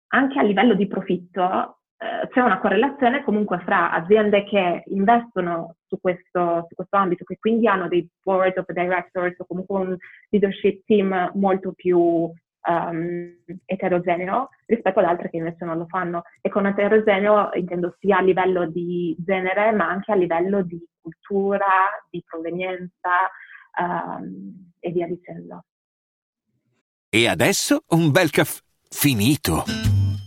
anche a livello di profitto, eh, c'è una correlazione comunque fra aziende che investono su questo, su questo, ambito, che quindi hanno dei board of directors o comunque un leadership team molto più um, eterogeneo rispetto ad altre che invece non lo fanno. E con eterogeneo intendo sia a livello di genere ma anche a livello di cultura, di provenienza um, e via dicendo. E adesso un bel caffè finito.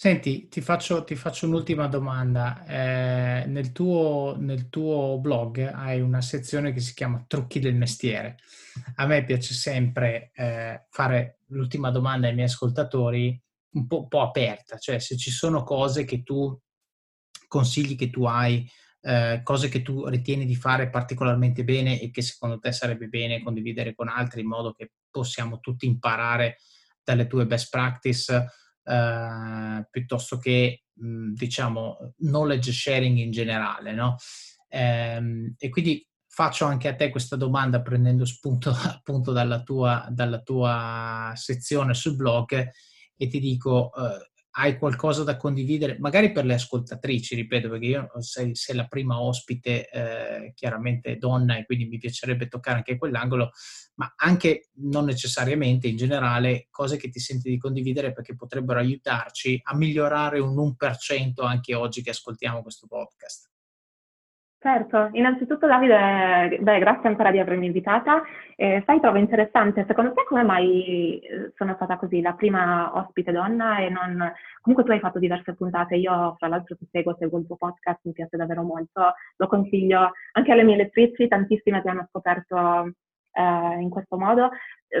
Senti, ti faccio, ti faccio un'ultima domanda. Eh, nel, tuo, nel tuo blog hai una sezione che si chiama Trucchi del mestiere. A me piace sempre eh, fare l'ultima domanda ai miei ascoltatori un po', po', aperta, cioè se ci sono cose che tu consigli che tu hai, eh, cose che tu ritieni di fare particolarmente bene e che secondo te sarebbe bene condividere con altri in modo che possiamo tutti imparare dalle tue best practice eh, piuttosto che mh, diciamo knowledge sharing in generale, no? Ehm, e quindi faccio anche a te questa domanda prendendo spunto appunto dalla tua, dalla tua sezione sul blog e ti dico eh, hai qualcosa da condividere, magari per le ascoltatrici, ripeto, perché io sei, sei la prima ospite, eh, chiaramente donna, e quindi mi piacerebbe toccare anche quell'angolo, ma anche non necessariamente in generale cose che ti senti di condividere perché potrebbero aiutarci a migliorare un 1% anche oggi che ascoltiamo questo podcast. Certo, innanzitutto Davide, beh, grazie ancora di avermi invitata. Eh, sai, trovo interessante, secondo te come mai eh, sono stata così la prima ospite donna e non... Comunque tu hai fatto diverse puntate, io fra l'altro ti seguo, seguo il tuo podcast, mi piace davvero molto, lo consiglio anche alle mie lettrici, tantissime ti hanno scoperto eh, in questo modo.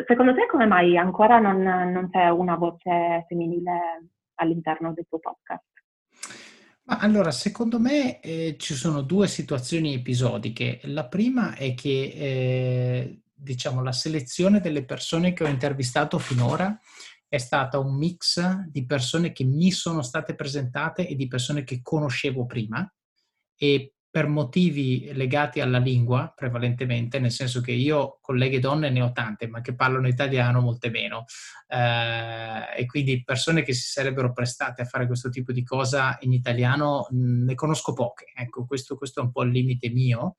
Secondo te come mai ancora non, non c'è una voce femminile all'interno del tuo podcast? Ma allora, secondo me eh, ci sono due situazioni episodiche. La prima è che, eh, diciamo, la selezione delle persone che ho intervistato finora è stata un mix di persone che mi sono state presentate e di persone che conoscevo prima e per motivi legati alla lingua prevalentemente, nel senso che io colleghe donne ne ho tante, ma che parlano italiano molte meno. Eh, e quindi persone che si sarebbero prestate a fare questo tipo di cosa in italiano ne conosco poche. Ecco, questo, questo, è un po' il limite mio.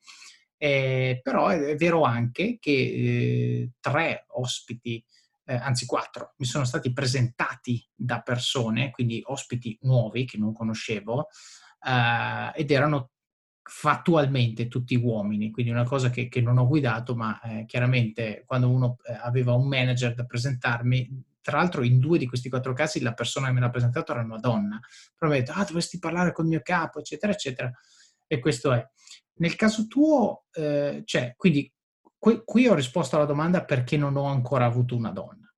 Eh, però è, è, vero anche che eh, tre ospiti, eh, anzi quattro, mi sono stati presentati da persone, quindi ospiti nuovi che non conoscevo, Uh, ed erano fattualmente tutti uomini, quindi una cosa che, che non ho guidato, ma eh, chiaramente quando uno eh, aveva un manager da presentarmi, tra l'altro in due di questi quattro casi la persona che me l'ha presentato era una donna, però mi ha detto, ah, dovresti parlare col mio capo, eccetera, eccetera, e questo è. Nel caso tuo, eh, cioè, quindi qui, qui ho risposto alla domanda perché non ho ancora avuto una donna.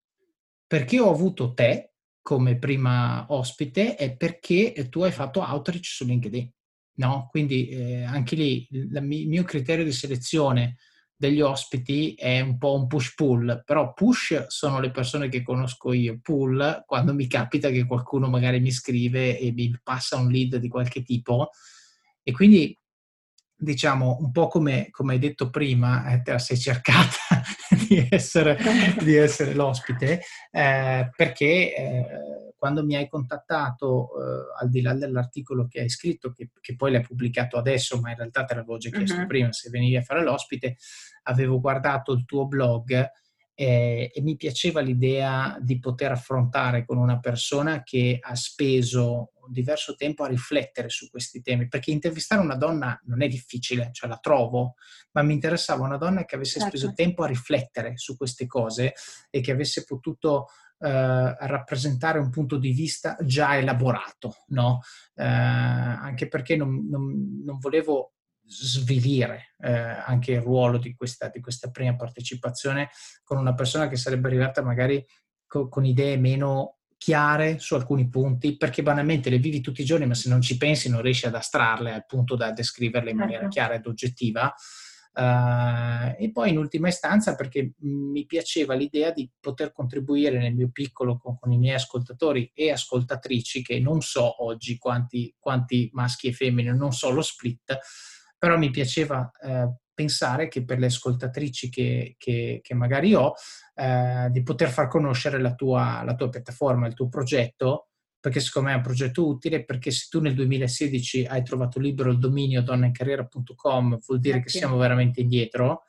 Perché ho avuto te come prima ospite e perché tu hai fatto outreach su LinkedIn. No? Quindi eh, anche lì il mio criterio di selezione degli ospiti è un po' un push-pull, però push sono le persone che conosco io, pull quando mi capita che qualcuno magari mi scrive e mi passa un lead di qualche tipo e quindi diciamo un po' come, come hai detto prima, eh, te la sei cercata di, essere, di essere l'ospite eh, perché eh, quando mi hai contattato, eh, al di là dell'articolo che hai scritto, che, che, poi l'hai pubblicato adesso, ma in realtà te l'avevo già chiesto uh-huh. prima se venivi a fare l'ospite, avevo guardato il tuo blog eh, e mi piaceva l'idea di poter affrontare con una persona che ha speso diverso tempo a riflettere su questi temi, perché intervistare una donna non è difficile, cioè la trovo, ma mi interessava una donna che avesse certo. speso tempo a riflettere su queste cose e che avesse potuto eh, rappresentare un punto di vista già elaborato, no? eh, anche perché non, non, non volevo svilire eh, anche il ruolo di questa, di questa, prima partecipazione con una persona che sarebbe arrivata magari co- con idee meno chiare su alcuni punti, perché banalmente le vivi tutti i giorni, ma se non ci pensi non riesci ad astrarle al punto da descriverle in maniera certo. chiara ed oggettiva. Uh, e poi in ultima istanza perché mi piaceva l'idea di poter contribuire nel mio piccolo con, con, i miei ascoltatori e ascoltatrici, che non so oggi quanti, quanti maschi e femmine, non so lo split, però mi piaceva uh, pensare che per le ascoltatrici che, che, che magari ho, uh, di poter far conoscere la tua, la tua piattaforma, il tuo progetto, perché secondo me è un progetto utile, perché se tu nel 2016 hai trovato libero il dominio donnaincarriera.com vuol dire Grazie. che siamo veramente indietro,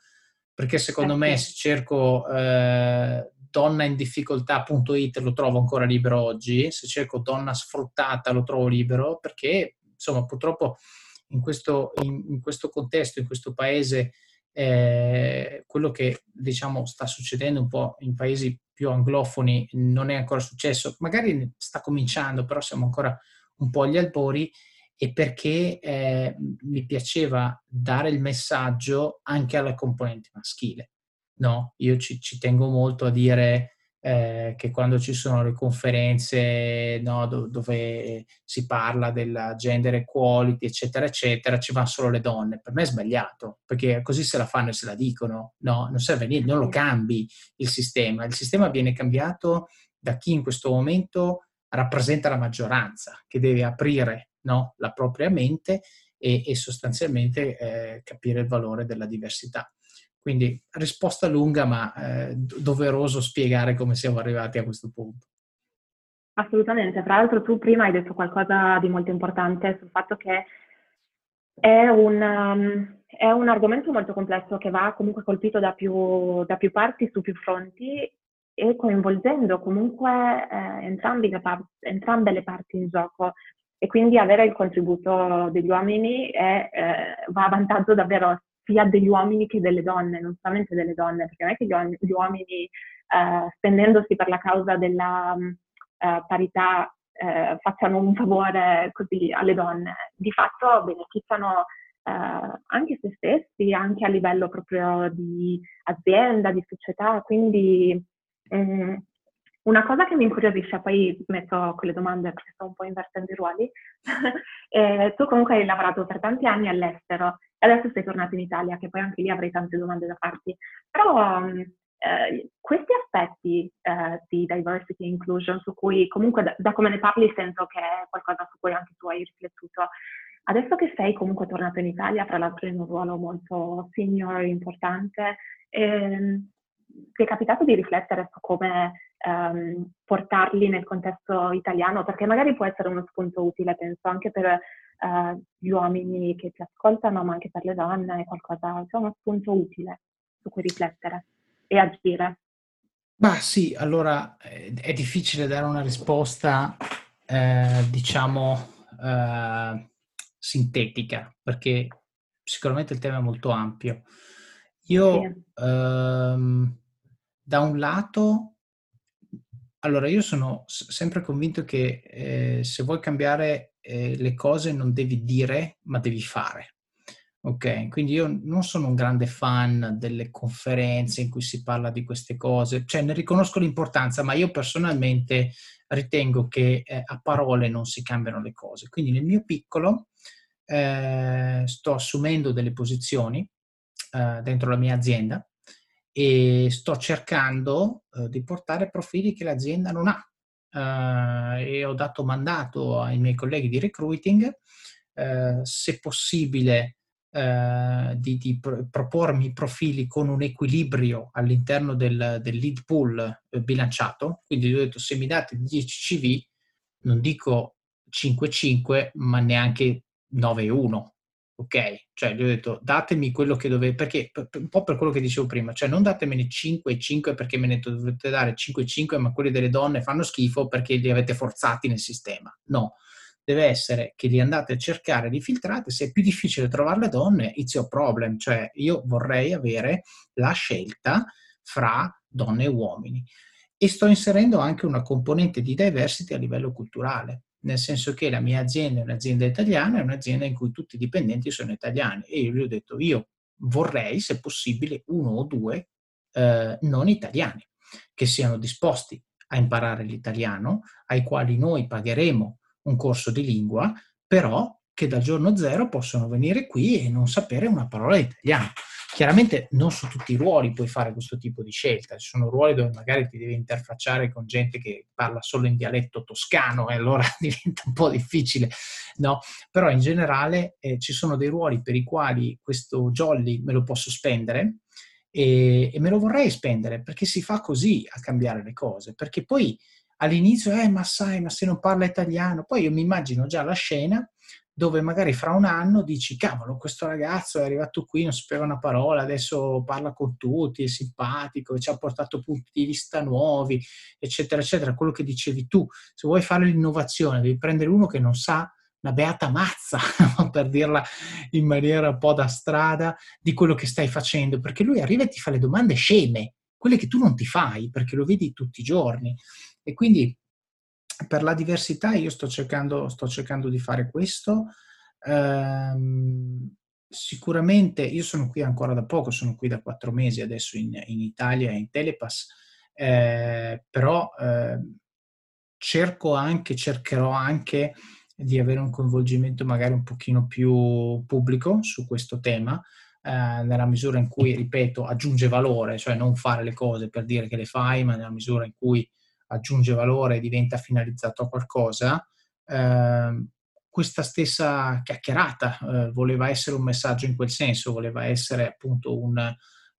perché secondo Grazie. me se cerco eh, donnaindifficoltà.it lo trovo ancora libero oggi, se cerco donna sfruttata lo trovo libero, perché insomma purtroppo in questo, in, in questo contesto, in questo paese, eh, quello che diciamo sta succedendo un po' in paesi più anglofoni non è ancora successo, magari sta cominciando, però siamo ancora un po' agli albori e perché eh, mi piaceva dare il messaggio anche alla componente maschile. No, io ci, ci tengo molto a dire eh, che quando ci sono le conferenze no, do, dove si parla della gender equality, eccetera, eccetera, ci vanno solo le donne. Per me è sbagliato, perché così se la fanno e se la dicono. No, non serve niente, non lo cambi il sistema. Il sistema viene cambiato da chi in questo momento rappresenta la maggioranza, che deve aprire no, la propria mente e, e sostanzialmente eh, capire il valore della diversità. Quindi risposta lunga, ma eh, doveroso spiegare come siamo arrivati a questo punto. Assolutamente, tra l'altro tu prima hai detto qualcosa di molto importante sul fatto che è un, um, è un argomento molto complesso che va comunque colpito da più, da più parti, su più fronti e coinvolgendo comunque eh, le par- entrambe le parti in gioco. e quindi avere il contributo degli uomini è, eh, va a vantaggio davvero sia degli uomini che delle donne, non solamente delle donne, perché non è che gli, gli uomini eh, spendendosi per la causa della eh, parità eh, facciano un favore così alle donne, di fatto beneficiano eh, anche se stessi, anche a livello proprio di azienda, di società, quindi mh, mm, una cosa che mi incuriosisce, poi metto con le domande perché sto un po' invertendo i ruoli, eh, tu comunque hai lavorato per tanti anni all'estero e adesso sei tornato in Italia, che poi anche lì avrei tante domande da farti, però um, eh, questi aspetti eh, di diversity e inclusion su cui comunque da, da, come ne parli sento che è qualcosa su cui anche tu hai riflettuto, adesso che sei comunque tornato in Italia, tra l'altro in un ruolo molto senior, importante, ehm, ti è capitato di riflettere su come um, portarli nel contesto italiano, perché magari può essere uno spunto utile, penso, anche per uh, gli uomini che ti ascoltano, ma anche per le donne, è qualcosa, cioè uno spunto utile su cui riflettere e agire. Ma sì, allora è difficile dare una risposta, eh, diciamo, eh, sintetica, perché sicuramente il tema è molto ampio. Io, sì. ehm, da un lato, allora, io sono sempre convinto che eh, se vuoi cambiare eh, le cose non devi dire, ma devi fare. Ok, quindi io non sono un grande fan delle conferenze in cui si parla di queste cose, cioè ne riconosco l'importanza, ma io personalmente ritengo che eh, a parole non si cambiano le cose. Quindi nel mio piccolo eh, sto assumendo delle posizioni eh, dentro la mia azienda e sto cercando eh, di portare profili che l'azienda non ha. Uh, e ho dato mandato ai miei colleghi di recruiting, uh, se possibile, uh, di, di pro- propormi profili con un equilibrio all'interno del, del lead pool bilanciato. Quindi ho detto, se mi date 10 CV, non dico 5-5, ma neanche 9-1 ok? Cioè, gli ho detto, datemi quello che dovete, perché un po' per quello che dicevo prima, cioè non datemene 5 e 5 perché me ne dovete dare 5 e 5, ma quelli delle donne fanno schifo perché li avete forzati nel sistema. No, deve essere che li andate a cercare, li filtrate, se è più difficile trovare le donne, it's your problem, cioè io vorrei avere la scelta fra donne e uomini. E sto inserendo anche una componente di diversity a livello culturale nel senso che la mia azienda è un'azienda italiana, è un'azienda in cui tutti i dipendenti sono italiani. E io gli ho detto io vorrei, se possibile, uno o due eh, non italiani che siano disposti a imparare l'italiano, ai quali noi pagheremo un corso di lingua, però che dal giorno zero possono venire qui e non sapere una parola di italiano. Chiaramente non su tutti i ruoli puoi fare questo tipo di scelta, ci sono ruoli dove magari ti devi interfacciare con gente che parla solo in dialetto toscano e allora diventa un po' difficile, no? Però in generale eh, ci sono dei ruoli per i quali questo jolly me lo posso spendere e, e me lo vorrei spendere perché si fa così a cambiare le cose, perché poi all'inizio, eh ma sai, ma se non parla italiano, poi io mi immagino già la scena dove magari fra un anno dici, cavolo, questo ragazzo è arrivato qui, non sapeva una parola, adesso parla con tutti, è simpatico, ci ha portato punti di vista nuovi, eccetera, eccetera. Quello che dicevi tu, se vuoi fare l'innovazione, devi prendere uno che non sa una beata mazza, per dirla in maniera un po' da strada, di quello che stai facendo, perché lui arriva e ti fa le domande sceme, quelle che tu non ti fai, perché lo vedi tutti i giorni. E quindi per la diversità io sto cercando, sto cercando di fare questo. Um, sicuramente io sono qui ancora da poco, sono qui da quattro mesi adesso in, in Italia in Telepass, eh, però eh, cerco anche, cercherò anche di avere un coinvolgimento magari un pochino più pubblico su questo tema, eh, nella misura in cui, ripeto, aggiunge valore, cioè non fare le cose per dire che le fai, ma nella misura in cui aggiunge valore diventa finalizzato a qualcosa, eh, questa stessa chiacchierata eh, voleva essere un messaggio in quel senso, voleva essere appunto un,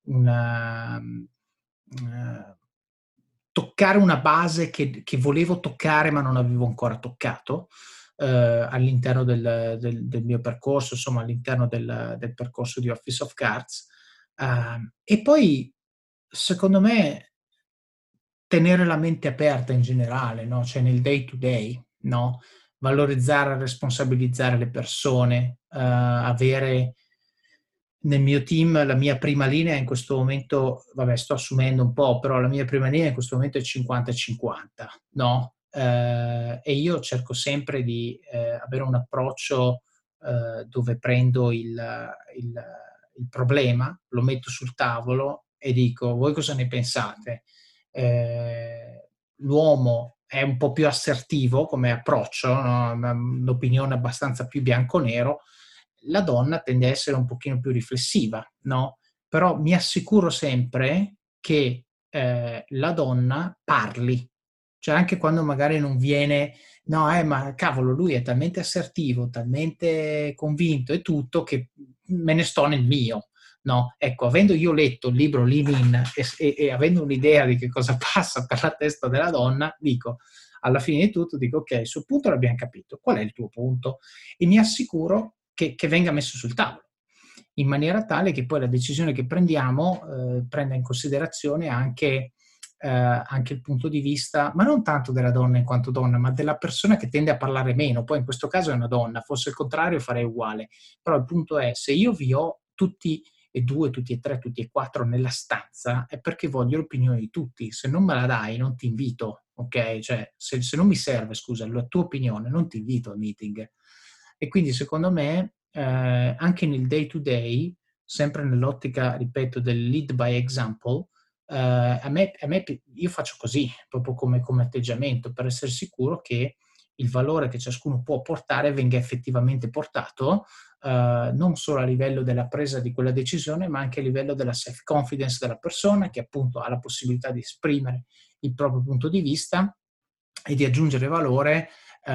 una, uh, toccare una base che, che, volevo toccare ma non avevo ancora toccato uh, all'interno del, del, del, mio percorso, insomma all'interno del, del, percorso di Office of Cards. Uh, e poi, secondo me, tenere la mente aperta in generale, no? cioè nel day to day, no? valorizzare, responsabilizzare le persone, uh, avere nel mio team la mia prima linea in questo momento, vabbè sto assumendo un po', però la mia prima linea in questo momento è 50-50, no? Eh, e io cerco sempre di eh, avere un approccio dove prendo il, il, il, problema, lo metto sul tavolo e dico voi cosa ne pensate? Eh, l'uomo è un po' più assertivo come approccio, no? un'opinione abbastanza più bianco-nero, la donna tende a essere un pochino più riflessiva, no? Però mi assicuro sempre che eh, la donna parli, cioè anche quando magari non viene, no, eh, ma cavolo, lui è talmente assertivo, talmente convinto e tutto che me ne sto nel mio. No, ecco, avendo io letto il libro Living e, e, e avendo un'idea di che cosa passa per la testa della donna, dico, alla fine di tutto, dico, ok, sul punto l'abbiamo capito, qual è il tuo punto? E mi assicuro che, che venga messo sul tavolo in maniera tale che poi la decisione che prendiamo eh, prenda in considerazione anche, eh, anche, il punto di vista, ma non tanto della donna in quanto donna, ma della persona che tende a parlare meno. Poi in questo caso è una donna, fosse il contrario farei uguale. Però il punto è, se io vi ho tutti e due, tutti e tre, tutti e quattro nella stanza, è perché voglio l'opinione di tutti. Se non me la dai, non ti invito, ok? Cioè, se, se non mi serve, scusa, la tua opinione, non ti invito al meeting e quindi secondo me eh, anche nel day to day, sempre nell'ottica, ripeto, del lead by example, eh, a, me, a, me, io faccio così, proprio come, come atteggiamento, per essere sicuro che il valore che ciascuno può portare venga effettivamente portato, eh, non solo a livello della presa di quella decisione, ma anche a livello della self-confidence della persona che appunto ha la possibilità di esprimere il proprio punto di vista e di aggiungere valore eh,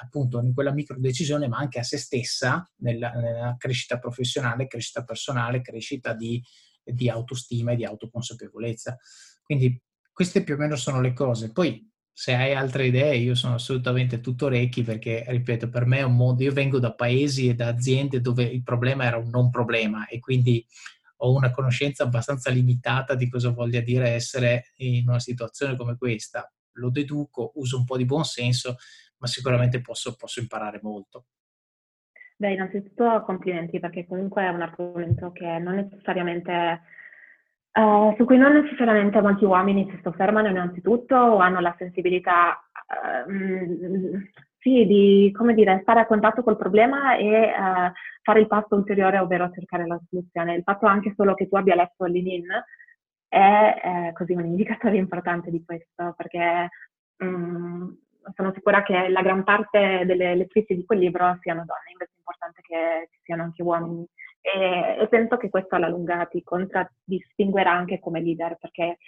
appunto in quella micro decisione, ma anche a se stessa nella, nella crescita professionale, crescita personale, crescita di, di autostima e di autoconsapevolezza. Quindi queste più o meno sono le cose. Poi se hai altre idee io sono assolutamente tutto orecchi perché, ripeto, per me è un mondo, io vengo da paesi e da aziende dove il problema era un non problema e quindi ho una conoscenza abbastanza limitata di cosa voglia dire essere in una situazione come questa lo deduco, uso un po' di buon senso, ma sicuramente posso, posso imparare molto. Beh, innanzitutto complimenti perché comunque è un argomento che non necessariamente, uh, su cui non necessariamente molti uomini si soffermano innanzitutto o hanno la sensibilità, uh, sì, di, come dire, stare a contatto col problema e uh, fare il passo ulteriore, ovvero cercare la soluzione. Il fatto anche solo che tu abbia letto l'ININ è eh, così un indicatore importante di questo, perché mh, mm, sono sicura che la gran parte delle lettrici di quel libro siano donne, invece è importante che ci siano anche uomini. E, e penso che questo alla lunga ti contraddistinguerà anche come leader, perché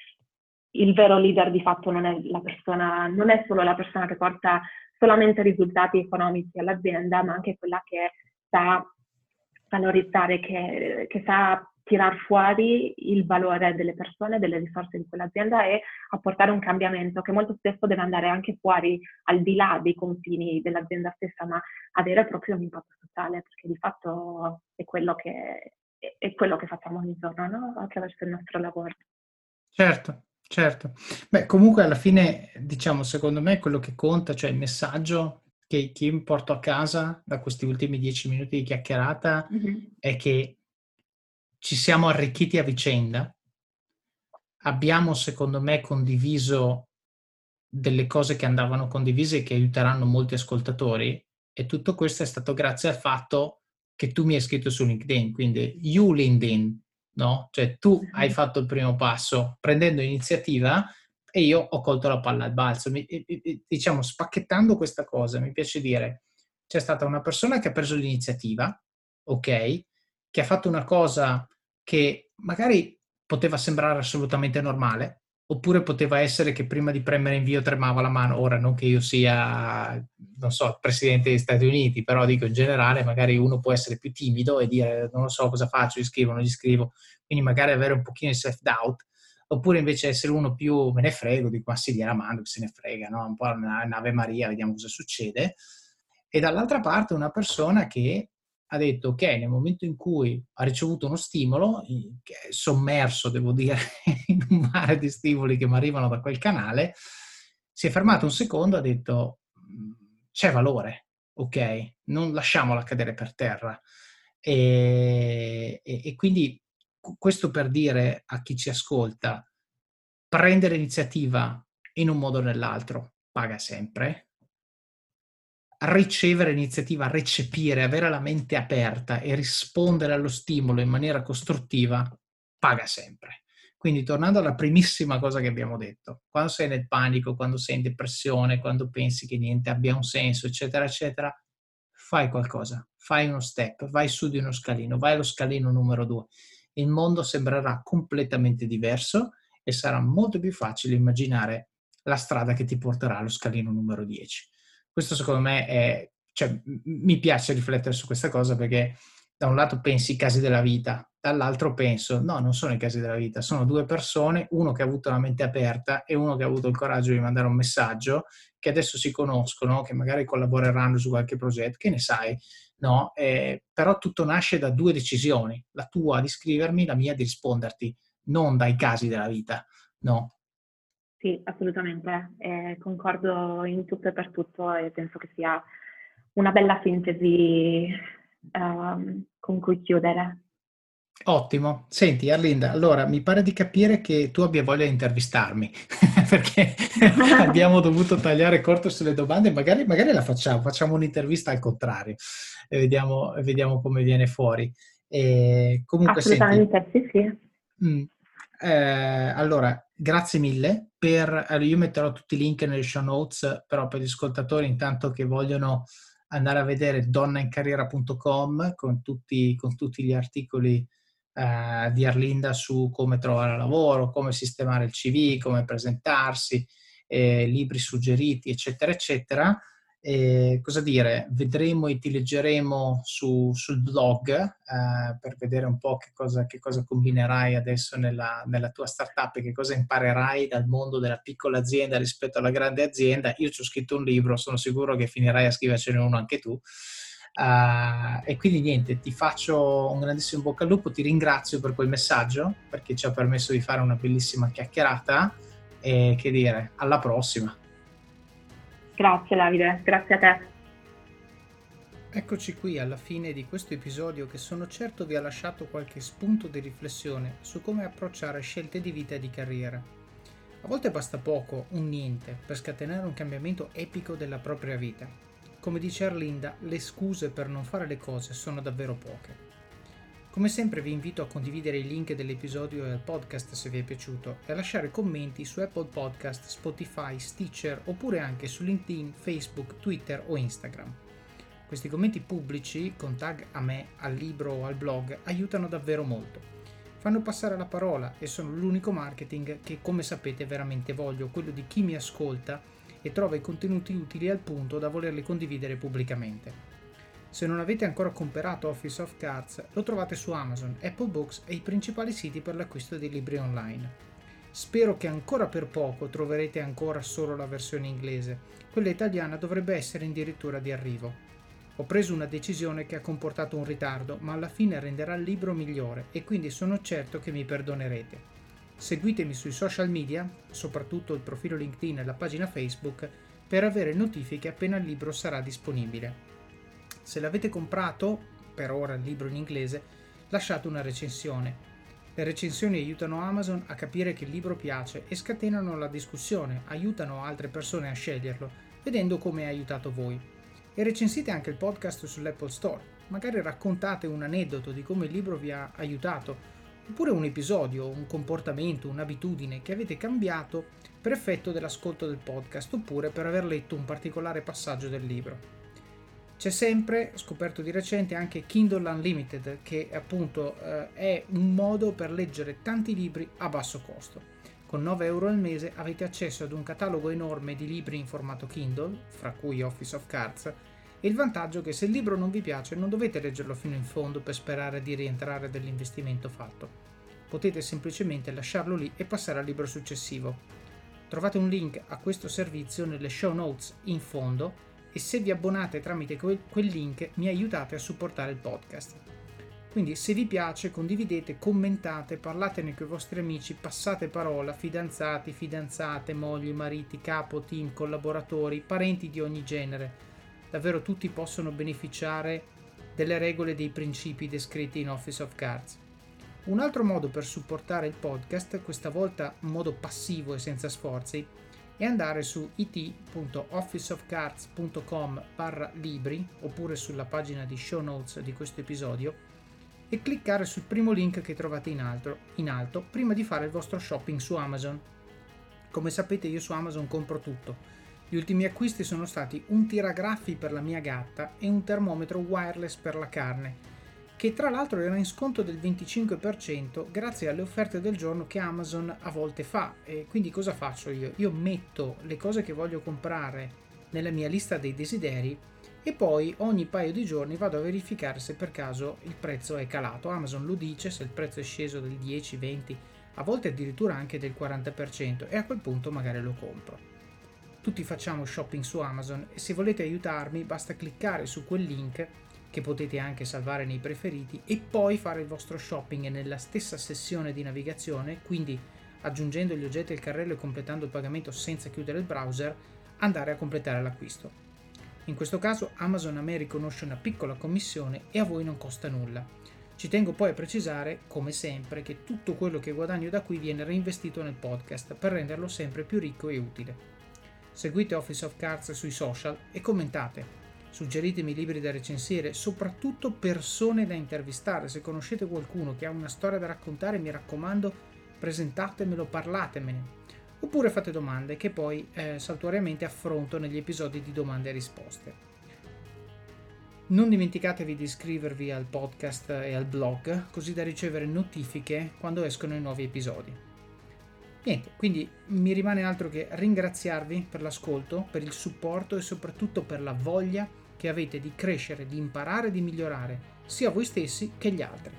il vero leader di fatto non è, persona, non è solo la persona che porta solamente risultati economici all'azienda, ma anche quella che sa valorizzare, che, che sa tirar fuori il valore delle persone, delle risorse di quell'azienda e apportare un cambiamento che molto spesso deve andare anche fuori, al di là dei confini dell'azienda stessa, ma avere proprio un impatto sociale, perché di fatto è quello che, è quello che facciamo ogni giorno no? attraverso il nostro lavoro. Certo, certo. Beh, comunque alla fine, diciamo, secondo me quello che conta, cioè il messaggio che, che porto a casa da questi ultimi dieci minuti di chiacchierata mm-hmm. è che ci siamo arricchiti a vicenda, abbiamo secondo me condiviso delle cose che andavano condivise e che aiuteranno molti ascoltatori e tutto questo è stato grazie al fatto che tu mi hai scritto su LinkedIn, quindi you LinkedIn, no? Cioè tu hai fatto il primo passo prendendo iniziativa e io ho colto la palla al balzo. Mi, diciamo, spacchettando questa cosa, mi piace dire, c'è stata una persona che ha preso l'iniziativa, ok, che ha fatto una cosa che magari poteva sembrare assolutamente normale, oppure poteva essere che prima di premere invio tremava la mano. Ora, non che io sia, non so, presidente degli Stati Uniti, però dico in generale, magari uno può essere più timido e dire non so cosa faccio, gli scrivo, non gli scrivo, quindi magari avere un pochino di self-doubt, oppure invece essere uno più me ne frego, dico ma sì, gliela mando, se ne frega, no? un po' una nave Maria, vediamo cosa succede. E dall'altra parte una persona che ha detto ok, nel momento in cui ha ricevuto uno stimolo, che è sommerso, devo dire, in un mare di stimoli che mi arrivano da quel canale, si è fermato un secondo, ha detto c'è valore, ok? Non lasciamola cadere per terra. E, e, e quindi questo per dire a chi ci ascolta, prendere iniziativa in un modo o nell'altro paga sempre, ricevere iniziativa, recepire, avere la mente aperta e rispondere allo stimolo in maniera costruttiva paga sempre. Quindi tornando alla primissima cosa che abbiamo detto, quando sei nel panico, quando sei in depressione, quando pensi che niente abbia un senso, eccetera, eccetera, fai qualcosa, fai uno step, vai su di uno scalino, vai allo scalino numero due. Il mondo sembrerà completamente diverso e sarà molto più facile immaginare la strada che ti porterà allo scalino numero 10. Questo secondo me è, cioè, mi piace riflettere su questa cosa perché da un lato pensi i casi della vita, dall'altro penso, no, non sono i casi della vita, sono due persone, uno che ha avuto la mente aperta e uno che ha avuto il coraggio di mandare un messaggio, che adesso si conoscono, che magari collaboreranno su qualche progetto, che ne sai, no? Eh, però tutto nasce da due decisioni, la tua di scrivermi, la mia di risponderti, non dai casi della vita, no? Sì, assolutamente, eh, concordo in tutto e per tutto e penso che sia una bella sintesi um, con cui chiudere. Ottimo. Senti, Arlinda, allora mi pare di capire che tu abbia voglia di intervistarmi, perché abbiamo dovuto tagliare corto sulle domande, magari, magari la facciamo, facciamo un'intervista al contrario e vediamo, vediamo come viene fuori. E comunque, Assolutamente, senti, sì, sì. Mh, mm, eh, allora, grazie mille. Per, io metterò tutti i link nelle show notes, però per gli ascoltatori intanto che vogliono andare a vedere donnaincarriera.com con tutti, con tutti gli articoli eh, di Arlinda su come trovare lavoro, come sistemare il CV, come presentarsi, eh, libri suggeriti, eccetera, eccetera. E cosa dire? Vedremo e ti leggeremo su, sul blog eh, per vedere un po' che cosa, che cosa combinerai adesso nella, nella, tua startup e che cosa imparerai dal mondo della piccola azienda rispetto alla grande azienda. Io ci ho scritto un libro, sono sicuro che finirai a scrivercene uno anche tu. Uh, e quindi niente, ti faccio un grandissimo bocca al lupo, ti ringrazio per quel messaggio perché ci ha permesso di fare una bellissima chiacchierata e che dire, alla prossima. Grazie Davide, grazie a te. Eccoci qui alla fine di questo episodio che sono certo vi ha lasciato qualche spunto di riflessione su come approcciare scelte di vita e di carriera. A volte basta poco, un niente, per scatenare un cambiamento epico della propria vita. Come dice Arlinda, le scuse per non fare le cose sono davvero poche. Come sempre vi invito a condividere i link dell'episodio e al podcast se vi è piaciuto e a lasciare commenti su Apple Podcast, Spotify, Stitcher oppure anche su LinkedIn, Facebook, Twitter o Instagram. Questi commenti pubblici con tag a me, al libro o al blog aiutano davvero molto. Fanno passare la parola e sono l'unico marketing che come sapete veramente voglio, quello di chi mi ascolta e trova i contenuti utili al punto da volerli condividere pubblicamente. Se non avete ancora comprato Office of Cards, lo trovate su Amazon, Apple Books e i principali siti per l'acquisto di libri online. Spero che ancora per poco troverete ancora solo la versione inglese, quella italiana dovrebbe essere addirittura di arrivo. Ho preso una decisione che ha comportato un ritardo, ma alla fine renderà il libro migliore e quindi sono certo che mi perdonerete. Seguitemi sui social media, soprattutto il profilo LinkedIn e la pagina Facebook, per avere notifiche appena il libro sarà disponibile. Se l'avete comprato, per ora il libro in inglese, lasciate una recensione. Le recensioni aiutano Amazon a capire che il libro piace e scatenano la discussione, aiutano altre persone a sceglierlo, vedendo come ha aiutato voi. E recensite anche il podcast sull'Apple Store. Magari raccontate un aneddoto di come il libro vi ha aiutato, oppure un episodio, un comportamento, un'abitudine che avete cambiato per effetto dell'ascolto del podcast, oppure per aver letto un particolare passaggio del libro. C'è sempre, scoperto di recente, anche Kindle Unlimited, che appunto eh, è un modo per leggere tanti libri a basso costo. Con 9 euro al mese avete accesso ad un catalogo enorme di libri in formato Kindle, fra cui Office of Cards, e il vantaggio che se il libro non vi piace non dovete leggerlo fino in fondo per sperare di rientrare dell'investimento fatto. Potete semplicemente lasciarlo lì e passare al libro successivo. Trovate un link a questo servizio nelle show notes in fondo e se vi abbonate tramite quel, quel link mi aiutate a supportare il podcast. Quindi se vi piace condividete, commentate, parlatene con i vostri amici, passate parola, fidanzati, fidanzate, mogli, mariti, capo, team, collaboratori, parenti di ogni genere. davvero tutti possono beneficiare delle regole e dei principi descritti in Office of Cards. Un altro modo per supportare il podcast, questa volta in modo passivo e senza sforzi, è andare su it.officeofcards.com libri oppure sulla pagina di show notes di questo episodio e cliccare sul primo link che trovate in alto, in alto prima di fare il vostro shopping su Amazon. Come sapete io su Amazon compro tutto. Gli ultimi acquisti sono stati un tiragraffi per la mia gatta e un termometro wireless per la carne, che tra l'altro era in sconto del 25% grazie alle offerte del giorno che Amazon a volte fa. E quindi cosa faccio io? Io metto le cose che voglio comprare nella mia lista dei desideri e poi ogni paio di giorni vado a verificare se per caso il prezzo è calato. Amazon lo dice se il prezzo è sceso del 10, 20, a volte addirittura anche del 40% e a quel punto magari lo compro. Tutti facciamo shopping su Amazon e se volete aiutarmi basta cliccare su quel link che potete anche salvare nei preferiti e poi fare il vostro shopping nella stessa sessione di navigazione, quindi aggiungendo gli oggetti al carrello e completando il pagamento senza chiudere il browser, andare a completare l'acquisto. In questo caso Amazon a me riconosce una piccola commissione e a voi non costa nulla. Ci tengo poi a precisare, come sempre, che tutto quello che guadagno da qui viene reinvestito nel podcast per renderlo sempre più ricco e utile. Seguite Office of Cards sui social e commentate. Suggeritemi libri da recensire, soprattutto persone da intervistare. Se conoscete qualcuno che ha una storia da raccontare, mi raccomando, presentatemelo, parlatemene oppure fate domande che poi eh, saltuariamente affronto negli episodi di domande e risposte. Non dimenticatevi di iscrivervi al podcast e al blog così da ricevere notifiche quando escono i nuovi episodi. Niente, quindi mi rimane altro che ringraziarvi per l'ascolto, per il supporto e soprattutto per la voglia che avete di crescere, di imparare di migliorare, sia voi stessi che gli altri.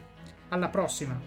Alla prossima!